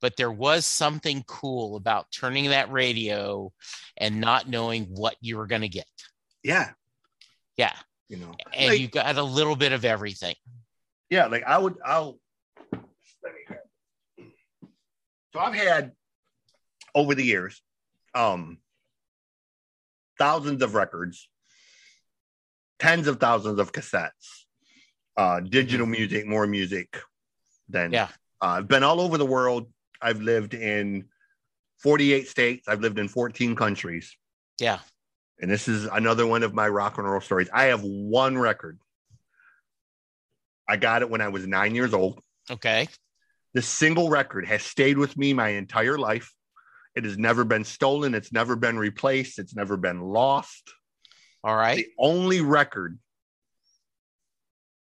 but there was something cool about turning that radio and not knowing what you were going to get Yeah. yeah You know, and Like- you got a little bit of everything yeah, like I would, I'll, let me so I've had over the years, um, thousands of records, tens of thousands of cassettes, uh, digital music, more music than, Yeah. uh, I've been all over the world. I've lived in 48 states. I've lived in 14 countries. yeah And this is another one of my rock and roll stories. I have one record. I got it when I was nine years old. okay This single record has stayed with me my entire life. It has never been stolen. It's never been replaced. It's never been lost. all right The only record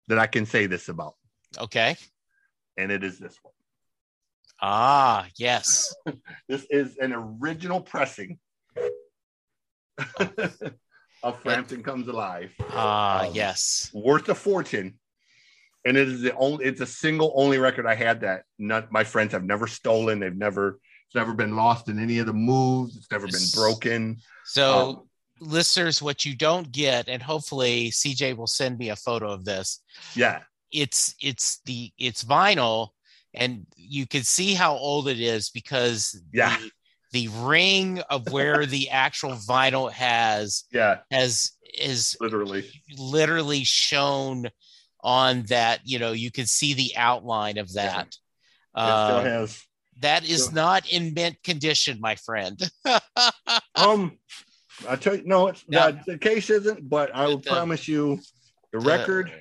that I can say this about, okay and it is this one. ah yes <laughs> This is an original pressing <laughs> of Frampton Comes Alive. ah Um, yes worth a fortune. And it is the only it's a single only record I had that not my friends have never stolen. They've never it's never been lost in any of the moves. It's never been broken. so Um, listeners what you don't get and hopefully cj will send me a photo of this yeah. it's it's the it's vinyl and you can see how old it is because Yeah. the, the ring of where the actual vinyl has <laughs> Yeah, has is literally. literally shown on that you know you can see the outline of that It still uh, has. that is still- not in mint condition my friend <laughs> Um, I tell you, no, it's No. not. The case isn't, but I will The- promise you, the record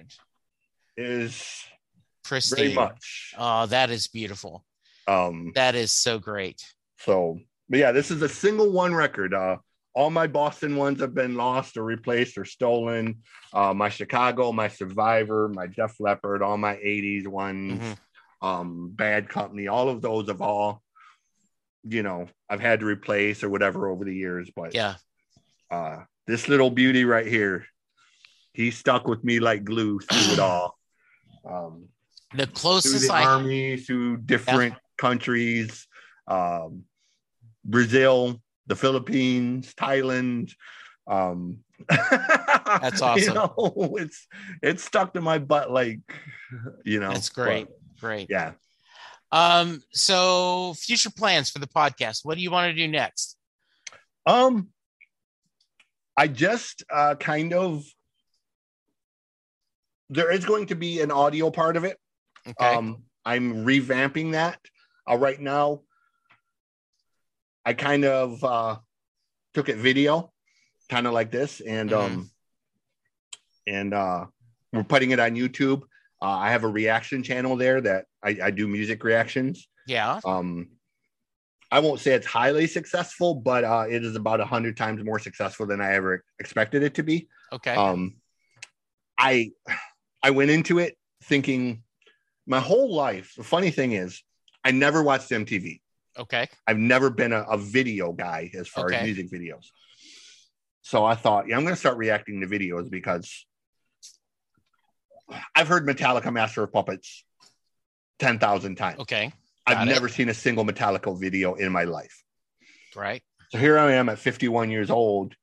is very pristine much. oh that is beautiful Um, that is so great so, but yeah, this is a single one record. Uh, all my Boston ones have been lost or replaced or stolen. Uh, my Chicago, my Survivor, my Def Leppard, all my '80s ones. Mhm. um, Bad Company, all of those have all, you know, I've had to replace or whatever over the years. But yeah uh, this little beauty right here, he stuck with me like glue through it all. Um, the through closest the i army, through different countries, um, Brazil, the Philippines, Thailand. Um, <laughs> That's awesome. You know, <laughs> it's it's stuck to my butt like, you know. that's great but, great yeah. um so future plans for the podcast what do you want to do next Um, I just uh, kind of there is going to be an audio part of it. okay Um, I'm revamping that. Uh, right now, I kind of uh, took it video, kind of like this, and um, and uh, we're putting it on YouTube. Uh, I have a reaction channel there that I, I do music reactions. yeah Um, I won't say it's highly successful, but uh, it is about a hundred times more successful than I ever expected it to be. okay Um, I I went into it thinking my whole life. The funny thing is, I never watched MTV. Okay I've never been a, a video guy as far Okay. as music videos. So I thought, yeah, I'm going to start reacting to videos because I've heard Metallica Master of Puppets 10,000 times. okay I've it. never seen a single Metallica video in my life. right So here I am at 51 years old.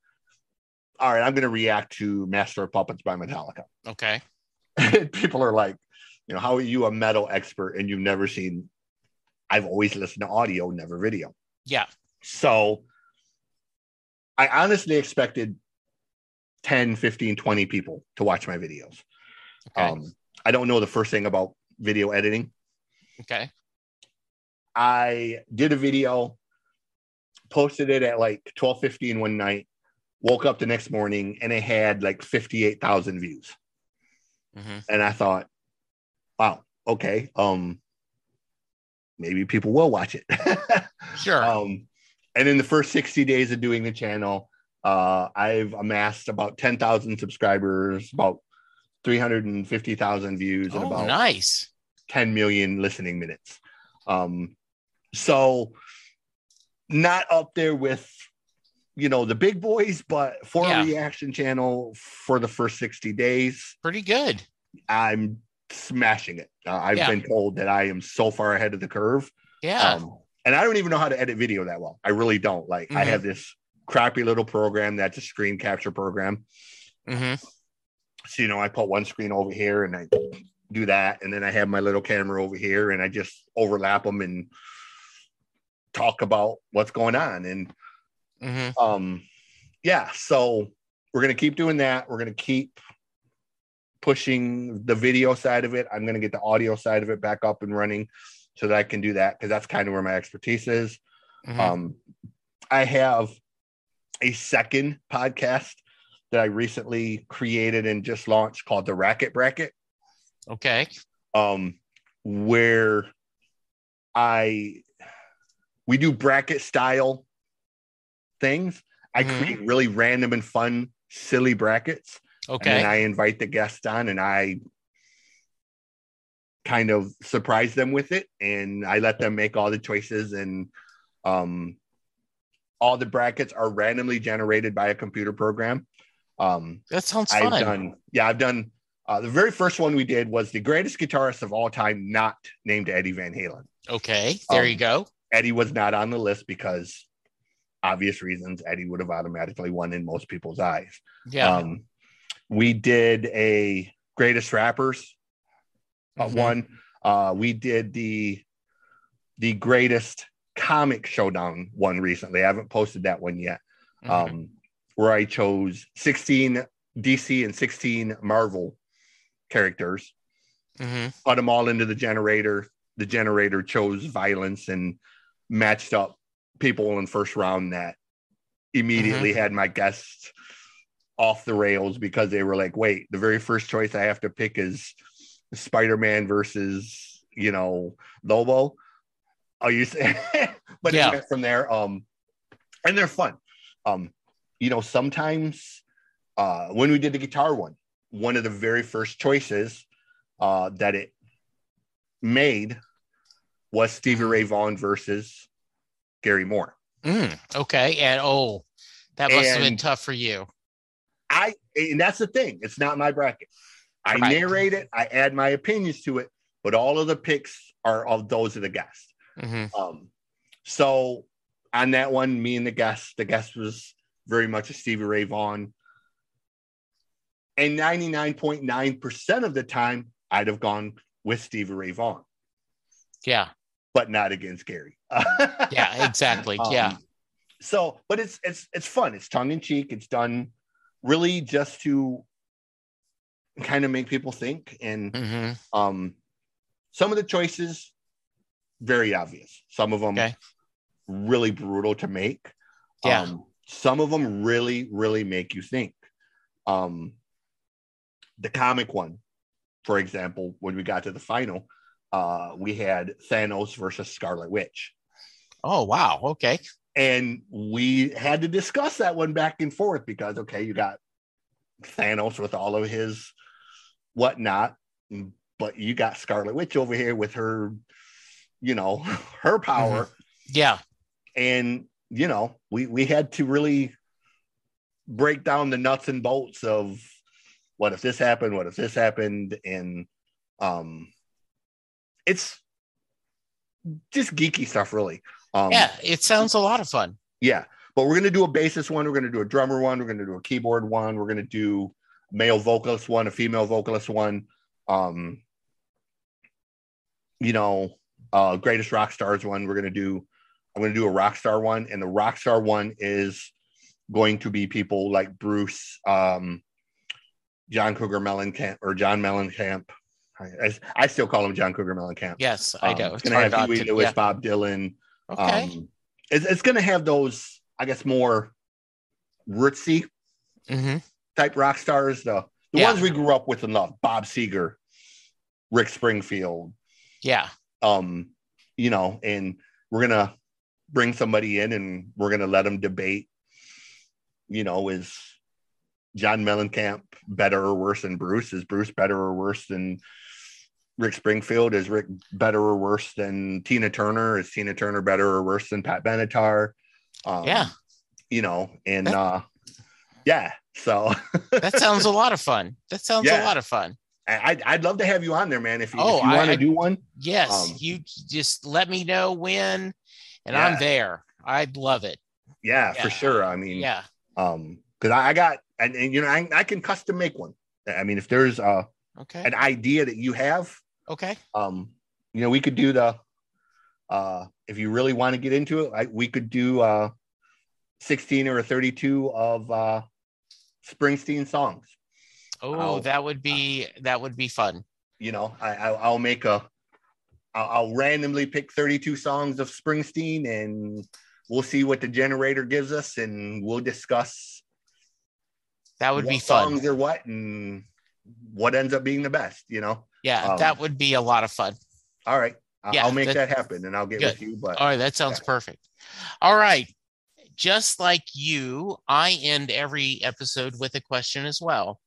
All right, I'm going to react to Master of Puppets by Metallica. okay <laughs> People are like, you know, how are you a metal expert and you've never seen? I've always listened to audio, never video. yeah So I honestly expected 10, 15, 20 people to watch my videos. okay Um, I don't know the first thing about video editing. okay I did a video, posted it at like 12 15 one night, woke up the next morning and it had like 58,000 views. hmm And I thought, wow, okay. Um, maybe people will watch it. <laughs> sure um, and in the first 60 days of doing the channel, uh, I've amassed about 10,000 subscribers, about 350,000 views, and oh about nice 10 million listening minutes. Um, so not up there with you know the big boys, but for Yeah. a reaction channel for the first 60 days, pretty good I'm smashing it. Uh, I've Yeah. been told that I am so far ahead of the curve. yeah Um, and I don't even know how to edit video that well. I really don't. Like I Mhm. have this crappy little program that's a screen capture program. hmm So you know, I put one screen over here and I do that, and then I have my little camera over here, and I just overlap them and talk about what's going on. And hmm um, yeah, so we're gonna keep doing that. We're gonna keep pushing the video side of it. I'm gonna get the audio side of it back up and running so that I can do that because that's kind of where my expertise is. hmm Um, I have a second podcast that I recently created and just launched called the Racket Bracket, okay um, where I we do bracket style things. I Mhm. create really random and fun, silly brackets, okay then I invite the guests on, and I kind of surprise them with it, and I let them make all the choices, and um, all the brackets are randomly generated by a computer program. Um, that sounds I've fun done, yeah, I've done. Uh, the very first one we did was the greatest guitarist of all time, not named Eddie Van Halen. okay there you um, go Eddie was not on the list because obvious reasons. Eddie would have automatically won in most people's eyes. yeah Um, we did a greatest rappers uh, Mhm. one. Uh, we did the the greatest comic showdown one recently. I haven't posted that one yet. Mhm. Um, where I chose 16 DC and 16 Marvel characters, Mhm. put them all into the generator. The generator chose violence and matched up people in first round that immediately had my guests off the rails because they were like, wait, the very first choice I have to pick is Spider-Man versus, you know, Lobo. Oh, <laughs> you but Yeah. from there. Um, and they're fun. Um, you know, sometimes uh when we did the guitar one, one of the very first choices uh that it made was Stevie Ray Vaughan versus Gary Moore. Mm, okay. And oh, that must have been tough for you. I and that's the thing. It's not my bracket. I Right. narrate it. I add my opinions to it, but all of the picks are of those of the guests. hmm Um, so on that one, me and the guest, the guest was very much a Stevie Ray Vaughan. And 99.9% of the time, I'd have gone with Stevie Ray Vaughan, Yeah. but not against Gary. Yeah. Exactly. <laughs> Um, yeah. So, but it's it's it's fun. It's tongue in cheek. It's done really just to kind of make people think. And hmm um, some of the choices very obvious. Some of them Okay. really brutal to make. Yeah. Um, some of them really really make you think. Um, the comic one, for example, when we got to the final, uh, we had Thanos versus Scarlet Witch Oh, wow. Okay. And we had to discuss that one back and forth because okay you got thanos with all of his whatnot but you got scarlet witch over here with her you know <laughs> her power. Yeah. and you know we we had to really break down the nuts and bolts of what if this happened what if this happened and um it's just geeky stuff really um Yeah. It sounds a lot of fun. yeah, but we're gonna do a bassist one. We're gonna do a drummer one. We're gonna do a keyboard one. We're gonna do male vocalist one, a female vocalist one. Um, you know, uh, greatest rock stars one. We're gonna do. I'm gonna do a rock star one, and the rock star one is going to be people like Bruce, um, John Cougar Mellencamp, or John Mellencamp. I, I, I still call him John Cougar Mellencamp. Yes, I Um, know. It's gonna have Huey to- Lewis, yeah. Bob Dylan. Okay. Um, it's, it's going to have those, I guess, more rootsy hmm type rock stars. The the Yeah. ones we grew up with loved: Bob Seger, Rick Springfield. Yeah. Um, you know, and we're gonna bring somebody in, and we're gonna let them debate. You know, is John Mellencamp better or worse than Bruce? Is Bruce better or worse than Rick Springfield? Is Rick better or worse than Tina Turner? Is Tina Turner better or worse than Pat Benatar? Um, Yeah. you know, and That- uh, yeah. So <laughs> That sounds a lot of fun. That sounds a lot of fun. I, I'd, I'd love to have you on there, man. If you, Oh, if you want to do one, Yes. Um, you just let me know when, and Yeah. I'm there. I'd love it. yeah, Yeah. for sure. I mean, Yeah. um, because I, I got and, and you know I, I can custom make one. I mean, if there's uh, Okay. an idea that you have, Okay. um, you know, we could do the uh, if you really want to get into it, I, we could do uh, 16 or 32 of uh, Springsteen songs. Oh, I'll- that would be that would be fun. you know I, I i'll make a I'll, I'll randomly pick 32 songs of springsteen and we'll see what the generator gives us and we'll discuss That would be fun. songs or what and what ends up being the best you know Yeah, um, that would be a lot of fun. all right Yeah, i'll make that- that, happen and i'll get Good. with you but All right, that sounds Yeah. perfect. All right. Just like you, I end every episode with a question as well.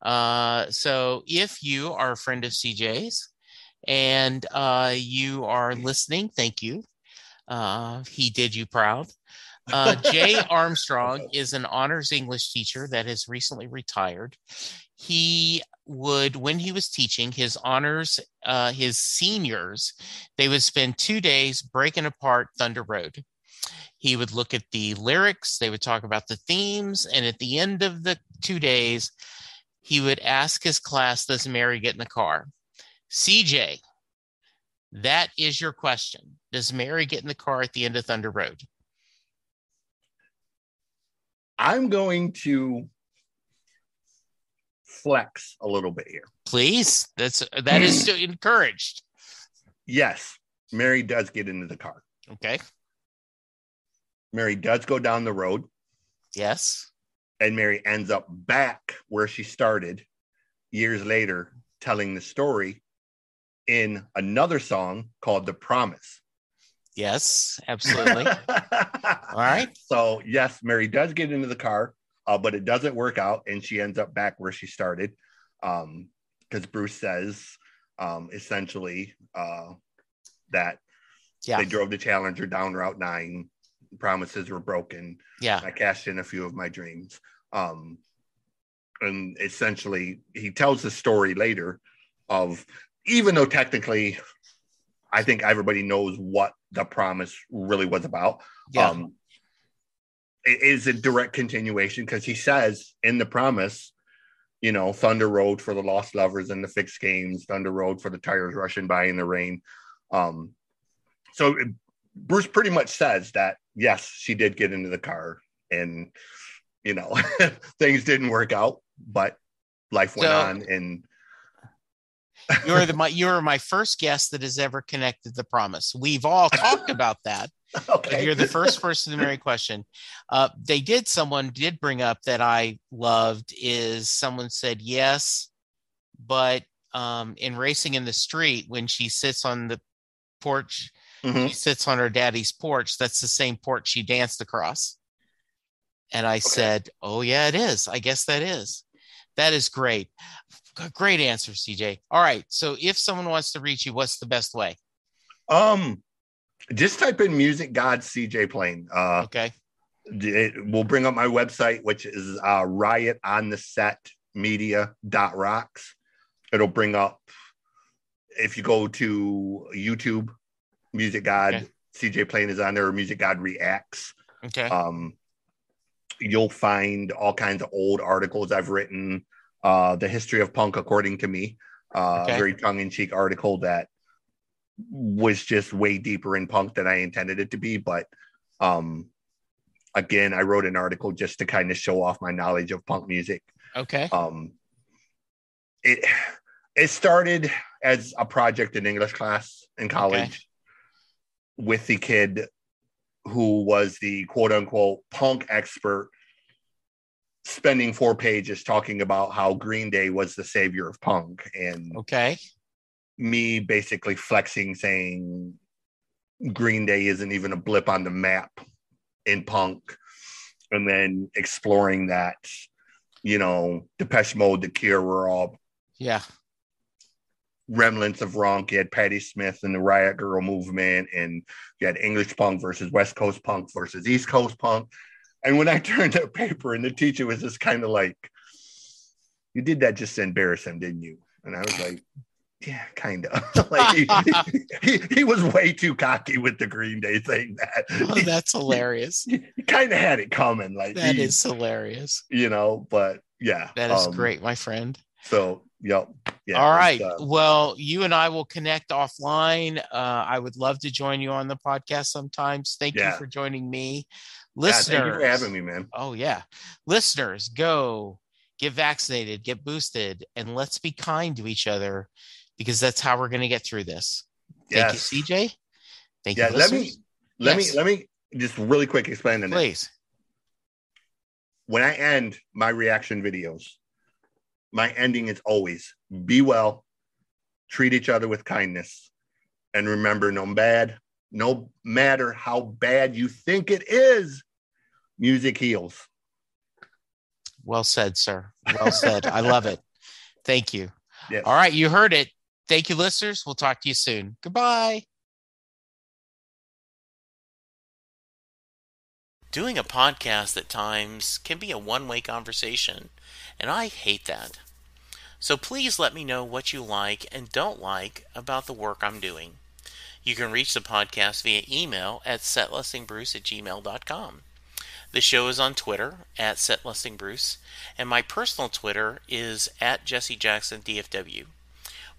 Uh, so if you are a friend of CJ's and uh, you are listening, thank you. Uh, he did you proud. Uh, Jay <laughs> Armstrong is an honors English teacher that has recently retired. He would, when he was teaching his honors, uh, his seniors, they would spend two days breaking apart Thunder Road. He would look at the lyrics, they would talk about the themes, and at the end of the two days, he would ask his class, Does Mary get in the car? CJ, That is your question. Does Mary get in the car at the end of Thunder Road? I'm going to flex a little bit here. Please. That's that is <clears throat> encouraged. Yes, Mary does get into the car. Okay. Mary does go down the road, Yes. and Mary ends up back where she started years later, telling the story in another song called The Promise. Yes, absolutely. <laughs> All right. So, yes, Mary does get into the car, uh, but it doesn't work out, and she ends up back where she started. Um, because Bruce says um essentially uh that Yeah. they drove the Challenger down Route 9, promises were broken. Yeah. I cashed in a few of my dreams. Um, and essentially, he tells the story later of even though technically, I think everybody knows what the promise really was about. Yeah. Um, is a direct continuation because he says in the promise, you know, Thunder Road for the lost lovers and the fixed games, Thunder Road for the tires rushing by in the rain. Um, so it- Bruce pretty much says that yes, she did get into the car, and you know, <laughs> things didn't work out, but life went So- on, and You're the <laughs> my you're my first guest that has ever connected the promise. We've all talked about that. <laughs> but okay, You're the first person to marry question. Uh, they did someone did bring up that I loved is someone said yes, but um, in racing in the street when she sits on the porch, Mhm. she sits on her daddy's porch. That's the same porch she danced across. And I said, "Oh yeah, it is. I guess that is. That is great. Great answer, CJ. All right. So if someone wants to reach you, what's the best way? um, just type in music god CJ Plain. Uh, Okay. it will bring up my website, which is uh, riot on the set media.rocks. It'll bring up, if you go to YouTube, Music God, Okay. CJ Plain is on there, or Music God Reacts. Okay. Um, you'll find all kinds of old articles I've written, uh, the history of punk, according to me, uh, Okay. very tongue in cheek article that was just way deeper in punk than I intended it to be. But um, again, I wrote an article just to kind of show off my knowledge of punk music. okay. Um, it it started as a project in English class in college with the kid who was the quote unquote punk expert spending four pages talking about how Green Day was the savior of punk and Okay. Me basically flexing saying Green Day isn't even a blip on the map in punk and then exploring that you know Depeche Mode the Cure were all Yeah. remnants of Ronk. You had Patti Smith and the Riot Girl movement, and you had English punk versus West Coast punk versus East Coast punk. And when I <laughs> turned the paper, and the teacher was just kind of like, "You did that just to embarrass him, didn't you?" And I was like, "Yeah, kind of." <laughs> like he, he, he was way too cocky with the Green Day thing. That <laughs> Oh, that's hilarious. <laughs> he, kind of had it coming. Like That he- is hilarious. you know. But yeah, That is um, great, my friend. So, yep. Yeah, All right. uh, well, you and I will connect offline. Uh, I would love to join you on the podcast sometimes. Thank Yeah. you for joining me. yeah, thank you for having me, man. Oh, yeah. Listeners, go get vaccinated, get boosted, and let's be kind to each other because that's how we're going to get through this. Thank Yes. you, CJ. Thank Yeah, you. let me let Yes. me let me just really quick explain that. Please. When I end my reaction videos, my ending is always be well, treat each other with kindness, and remember no bad, no matter how bad you think it is, music heals. Well said, sir. Well said. I love it. Thank you. Yes. All right. You heard it. Thank you, listeners. We'll talk to you soon. Goodbye. Doing a podcast at times can be a one way conversation, and I hate that. So please let me know what you like and don't like about the work I'm doing. You can reach the podcast via email at setlistingbruce at gmail.com. The show is on Twitter at setlistingbruce, and my personal Twitter is at jessejacksondfw. DFW.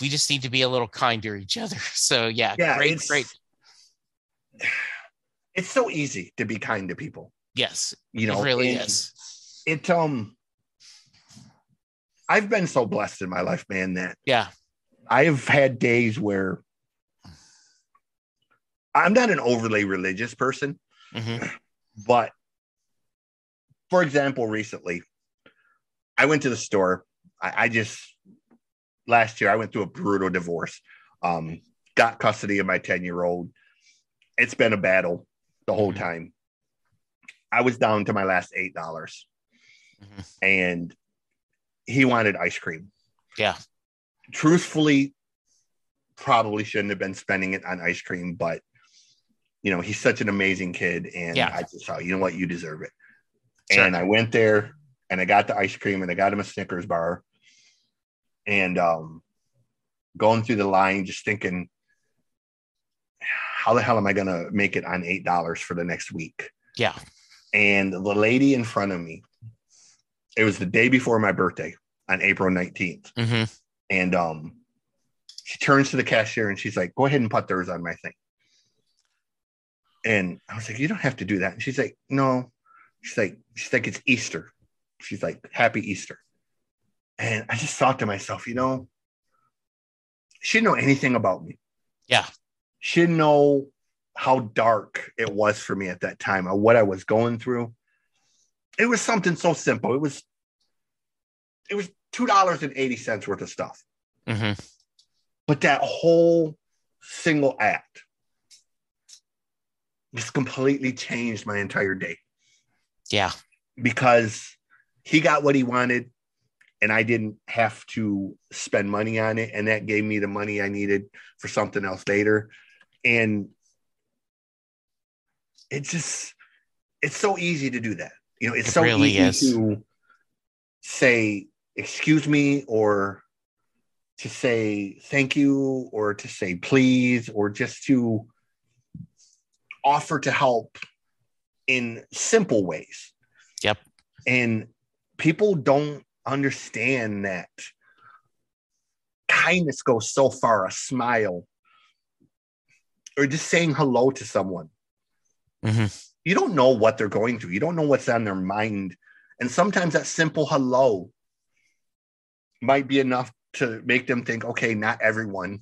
We just need to be a little kind to each other. <laughs> So yeah, Yeah, great, it's- great. <sighs> It's so easy to be kind to people. Yes, You know, it really and is. It um I've been so blessed in my life, man, that Yeah, I've had days where I'm not an overly religious person, hmm <sighs> but for example, recently I went to the store. I, I just last year I went through a brutal divorce. Um, got custody of my 10 year old. It's been a battle the whole Mhm. time. I was down to my last eight dollars, Mhm. and he wanted ice cream. Yeah. Truthfully, probably shouldn't have been spending it on ice cream, but you know, he's such an amazing kid, and Yeah. I just thought, you know what, you deserve it. Sure. And I went there and I got the ice cream and I got him a Snickers bar. And um going through the line, just thinking, how the hell am I gonna make it on eight dollars for the next week? yeah, And the lady in front of me, it was the day before my birthday on April 19th. hmm And um she turns to the cashier and she's like, go ahead and put theirs on my thing. And I was like, you don't have to do that. And she's like, no. She's like, she's like, it's Easter. She's like, happy Easter. And I just thought to myself, you know, she didn't know anything about me. Yeah. She didn't know how dark it was for me at that time or what I was going through. It was something so simple. It was, it was two dollars and eighty cents worth of stuff. hmm But that whole single act just completely changed my entire day yeah, because he got what he wanted and I didn't have to spend money on it. And that gave me the money I needed for something else later. And it's just, it's so easy to do that. You know, it's It so really easy is. to say, excuse me, or to say thank you, or to say please, or just to offer to help in simple ways. Yep. And people don't understand that kindness goes so far, a smile, or just saying hello to someone. hmm You don't know what they're going through, you don't know what's on their mind. And sometimes that simple hello might be enough to make them think, okay, not everyone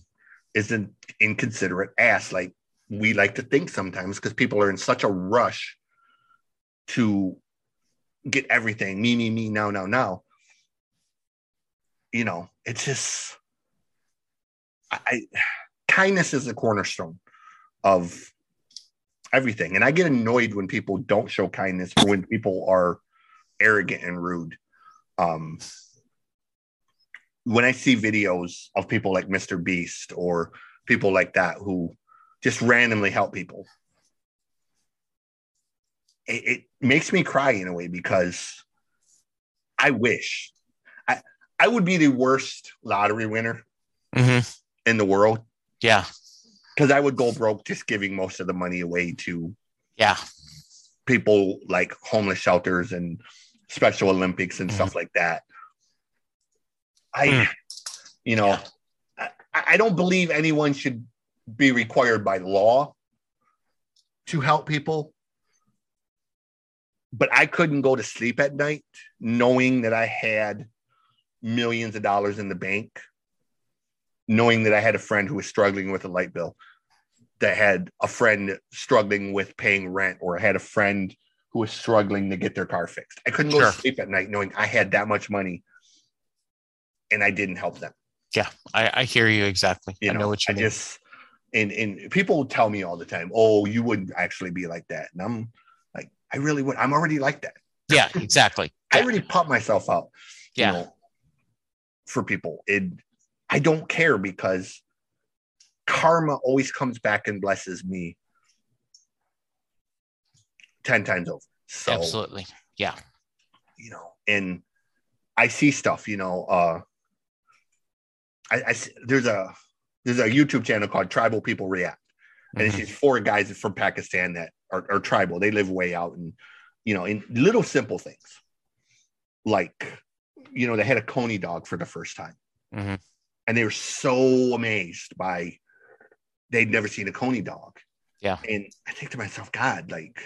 is an inconsiderate ass like we like to think sometimes because people are in such a rush to get everything me, me, me, now, now, now. You know, it's just I, I kindness is the cornerstone of everything. And I get annoyed when people don't show kindness or when people are arrogant and rude. Um, when I see videos of people like Mr. Beast or people like that who just randomly help people, it, it makes me cry in a way because I wish I would be the worst lottery winner hmm in the world Yeah. because I would go broke just giving most of the money away to Yeah. people like homeless shelters and Special Olympics and stuff like that. I, Mm. you know, Yeah. I, I don't believe anyone should be required by law to help people. But I couldn't go to sleep at night knowing that I had millions of dollars in the bank, knowing that I had a friend who was struggling with a light bill, that had a friend struggling with paying rent, or I had a friend who was struggling to get their car fixed. I couldn't go Sure. to sleep at night knowing I had that much money and I didn't help them. Yeah. I, I hear you exactly. You I know, what you I mean. just and and people tell me all the time, "Oh, you wouldn't actually be like that," and I'm like, I really would. I'm already like that. yeah. Exactly. <laughs> I Yeah. already pump myself out. you Yeah. know, for people, it I don't care because karma always comes back and blesses me ten times over. So Absolutely. Yeah. you know, and I see stuff, you know, uh I, I see- there's a there's a YouTube channel called Tribal People React. And it's Mhm. these four guys from Pakistan that are, are tribal. They live way out and you know, in little simple things. Like, you know, they had a coney dog for the first time. Mhm. And they were so amazed by they'd never seen a coney dog. Yeah. And I think to myself, God, like,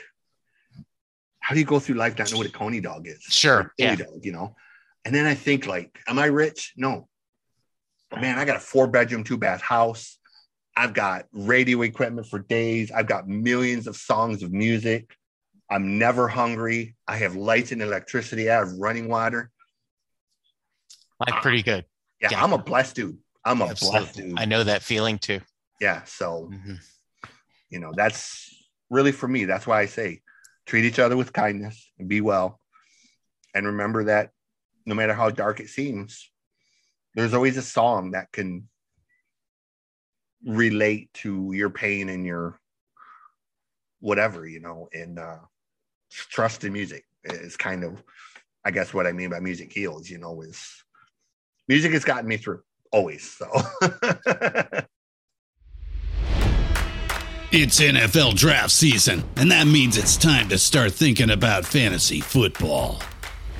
how do you go through life not know what a coney dog is? Sure, coney yeah. dog, you know. And then I think, like, am I rich? No. But man, I got a four bedroom, two bath house. I've got radio equipment for days. I've got millions of songs of music. I'm never hungry. I have lights and electricity. I have running water. Like pretty good. Yeah, Yeah. I'm a blessed dude. I'm a blessed dude. I know that feeling too. Yeah. So, Mhm. you know, that's really for me. That's why I say treat each other with kindness and be well. And remember that no matter how dark it seems, there's always a song that can relate to your pain and your whatever, you know, and uh trust in music is kind of I guess what I mean by music heals, you know, is music has gotten me through always. So <laughs> It's NFL draft season, and that means it's time to start thinking about fantasy football.